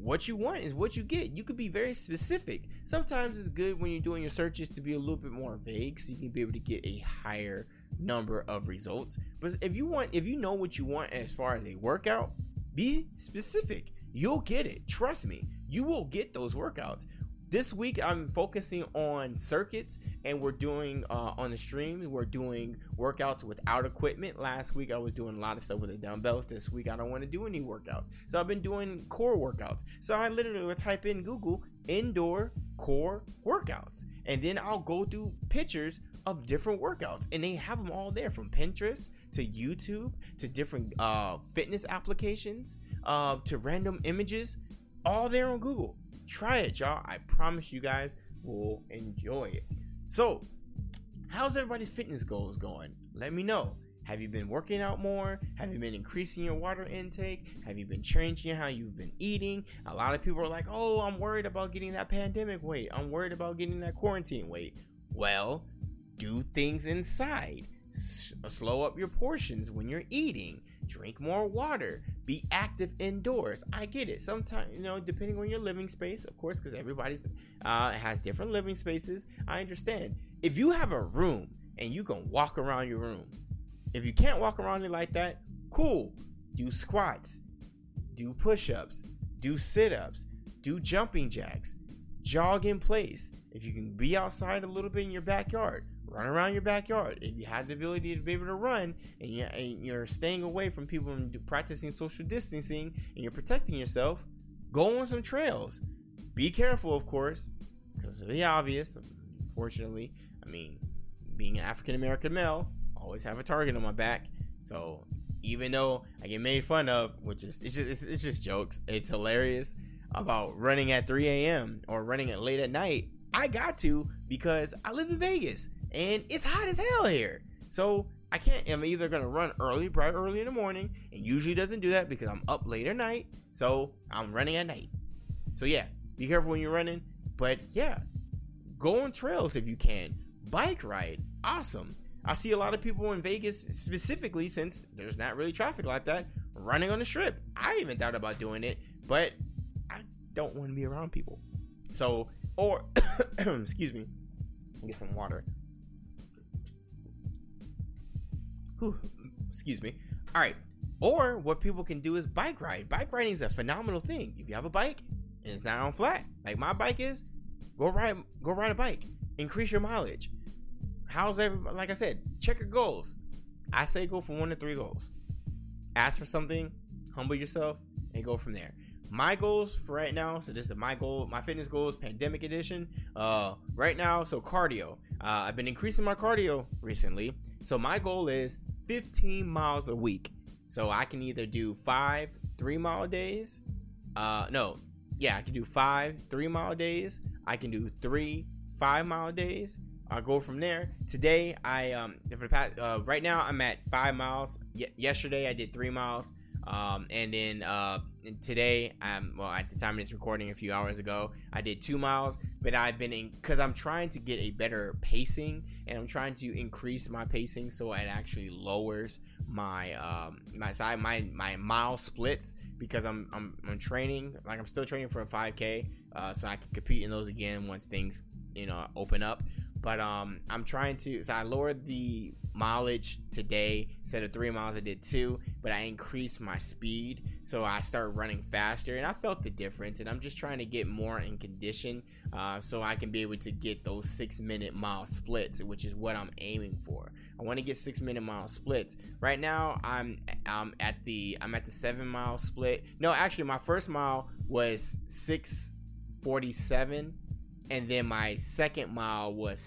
what you want is what you get. You could be very specific. Sometimes it's good when you're doing your searches to be a little bit more vague so you can be able to get a higher number of results. But if you want if you know what you want as far as a workout, be specific. You'll get it. Trust me. You will get those workouts this week i'm focusing on circuits and we're doing uh, on the stream we're doing workouts without equipment. Last week i was doing a lot of stuff with the dumbbells. This week i don't want to do any workouts. So i've been doing core workouts. So i literally would type in google indoor core workouts. And then i'll go through pictures of different workouts and they have them all there from pinterest to youtube to different uh, fitness applications uh, to random images all there on google Try it, y'all. I promise you guys will enjoy it. So, how's everybody's fitness goals going? Let me know. Have you been working out more? Have you been increasing your water intake? Have you been changing how you've been eating? A lot of people are like, oh, I'm worried about getting that pandemic weight. I'm worried about getting that quarantine weight. Well, do things inside. S- slow up your portions when you're eating drink more water, be active indoors. I get it. Sometimes, you know, depending on your living space, of course, because everybody's uh, has different living spaces. I understand. If you have a room and you can walk around your room, if you can't walk around it like that, cool. Do squats, do push-ups, do sit-ups, do jumping jacks, jog in place. If you can be outside a little bit in your backyard, run around your backyard. If you have the ability to be able to run and you're, staying away from people and practicing social distancing and you're protecting yourself, go on some trails. Be careful, of course, because of the obvious. Unfortunately, I mean, being an African American male, I always have a target on my back. So even though I get made fun of, which is it's just it's, it's just jokes, it's hilarious about running at 3 a.m. or running at late at night. I got to because I live in Vegas and it's hot as hell here. So I can't. I'm either gonna run early, bright early in the morning, and usually doesn't do that because I'm up late at night. So I'm running at night. So yeah, be careful when you're running. But yeah, go on trails if you can. Bike ride, awesome. I see a lot of people in Vegas specifically since there's not really traffic like that running on the strip. I even thought about doing it, but I don't want to be around people. So, or excuse me, get some water. Whew, excuse me. All right. Or what people can do is bike ride. Bike riding is a phenomenal thing. If you have a bike and it's not on flat, like my bike is, go ride go ride a bike. Increase your mileage. How's everybody like I said, check your goals. I say go for one to three goals. Ask for something, humble yourself, and go from there. My goals for right now, so this is my goal, my fitness goals, pandemic edition. Uh, right now, so cardio. Uh, I've been increasing my cardio recently. So my goal is 15 miles a week. So I can either do five three mile days. Uh, no, yeah, I can do five three mile days. I can do three five mile days. I'll go from there. Today, I um for the past uh, right now I'm at five miles. Yesterday I did three miles. Um, and then uh, today, um, well, at the time of this recording, a few hours ago, I did two miles. But I've been in because I'm trying to get a better pacing, and I'm trying to increase my pacing so it actually lowers my um, my side my my mile splits because I'm I'm I'm training like I'm still training for a 5K, uh, so I can compete in those again once things you know open up. But um, I'm trying to. So I lowered the mileage today. Instead of three miles, I did two. But I increased my speed, so I started running faster, and I felt the difference. And I'm just trying to get more in condition, uh, so I can be able to get those six minute mile splits, which is what I'm aiming for. I want to get six minute mile splits. Right now, I'm I'm at the I'm at the seven mile split. No, actually, my first mile was six forty seven and then my second mile was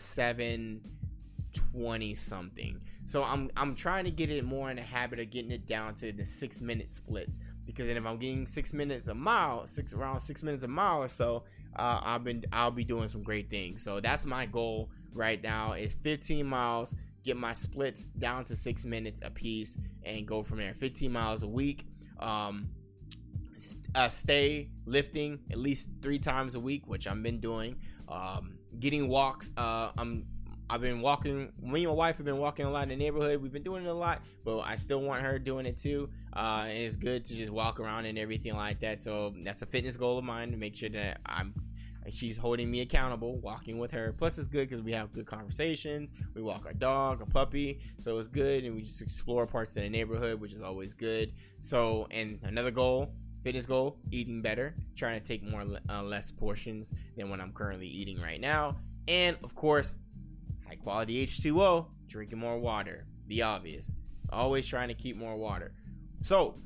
720 something so i'm i'm trying to get it more in the habit of getting it down to the six minute splits because then if I'm getting six minutes a mile, six around six minutes a mile or so, uh, I've been I'll be doing some great things. So that's my goal right now is 15 miles, get my splits down to six minutes a piece, and go from there. 15 miles a week. Um, uh, stay lifting at least three times a week, which I've been doing. Um, getting walks. Uh, I'm I've been walking. Me and my wife have been walking a lot in the neighborhood. We've been doing it a lot, but I still want her doing it too. Uh, and it's good to just walk around and everything like that. So that's a fitness goal of mine to make sure that I'm. She's holding me accountable, walking with her. Plus, it's good because we have good conversations. We walk our dog, a puppy, so it's good, and we just explore parts of the neighborhood, which is always good. So, and another goal fitness goal eating better trying to take more uh, less portions than what i'm currently eating right now and of course high quality h2o drinking more water. The obvious. Always trying to keep more water. So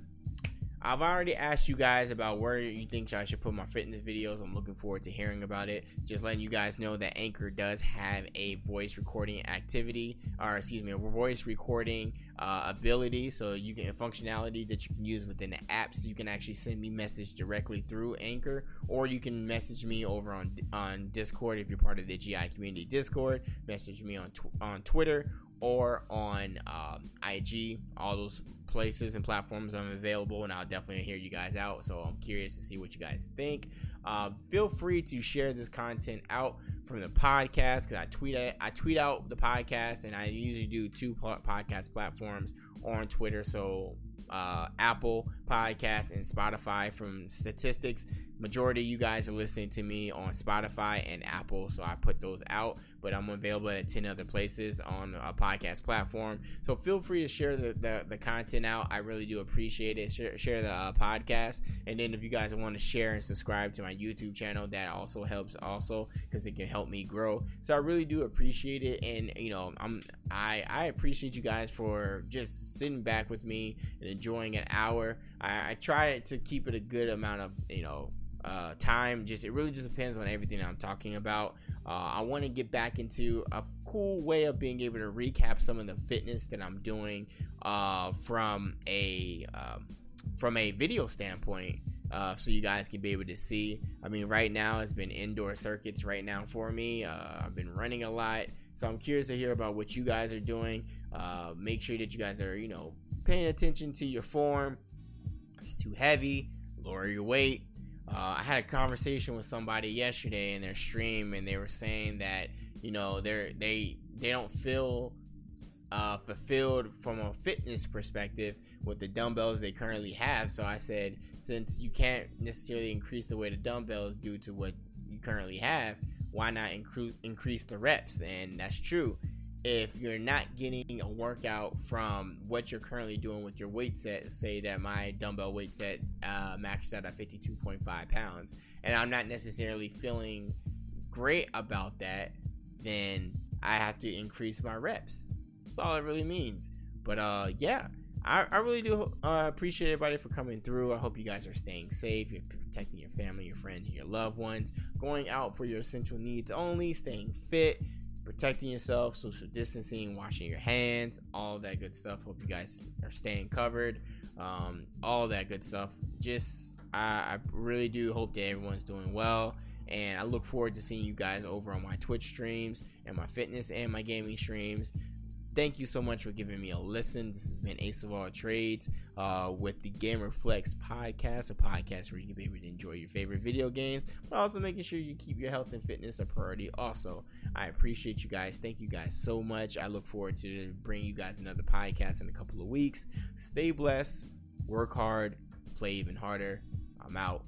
I've already asked you guys about where you think I should put my fitness videos. I'm looking forward to hearing about it. Just letting you guys know that Anchor does have a voice recording activity, or excuse me, a voice recording uh, ability. So you can functionality that you can use within the apps. You can actually send me message directly through Anchor, or you can message me over on on Discord if you're part of the GI community Discord. Message me on tw- on Twitter or on um, IG. All those places and platforms I'm available, and I'll definitely hear you guys out. So I'm curious to see what you guys think. Uh, feel free to share this content out from the podcast because I tweet. I tweet out the podcast, and I usually do two podcast platforms on Twitter. So uh, Apple Podcast and Spotify. From statistics, majority of you guys are listening to me on Spotify and Apple, so I put those out. But I'm available at 10 other places on a podcast platform. So feel free to share the, the, the content out. I really do appreciate it. Share, share the uh, podcast. And then if you guys want to share and subscribe to my YouTube channel, that also helps also because it can help me grow. So I really do appreciate it. And, you know, I'm I, I appreciate you guys for just sitting back with me and enjoying an hour. I, I try to keep it a good amount of, you know, uh, time. Just it really just depends on everything I'm talking about. Uh, I want to get back into a cool way of being able to recap some of the fitness that I'm doing uh, from a um, from a video standpoint. Uh, so you guys can be able to see. I mean, right now it's been indoor circuits right now for me. Uh, I've been running a lot, so I'm curious to hear about what you guys are doing. Uh, make sure that you guys are, you know, paying attention to your form. It's too heavy, lower your weight. Uh, I had a conversation with somebody yesterday in their stream, and they were saying that you know they're they they don't feel uh, fulfilled from a fitness perspective with the dumbbells they currently have. So I said, since you can't necessarily increase the weight of dumbbells due to what you currently have, why not incre- increase the reps? And that's true if you're not getting a workout from what you're currently doing with your weight set, say that my dumbbell weight set uh, maxed out at 52.5 pounds, and I'm not necessarily feeling great about that, then I have to increase my reps. That's all it really means. But uh, yeah, I, I really do uh, appreciate everybody for coming through. I hope you guys are staying safe. You're protecting your family, your friends, your loved ones. Going out for your essential needs only. Staying fit protecting yourself, social distancing, washing your hands, all that good stuff. Hope you guys are staying covered. Um, all that good stuff. Just, I, I really do hope that everyone's doing well. And I look forward to seeing you guys over on my Twitch streams and my fitness and my gaming streams. Thank you so much for giving me a listen. This has been Ace of All Trades uh, with the Gamer Flex podcast, a podcast where you can be able to enjoy your favorite video games, but also making sure you keep your health and fitness a priority. Also, I appreciate you guys. Thank you guys so much. I look forward to bringing you guys another podcast in a couple of weeks. Stay blessed, work hard, play even harder. I'm out.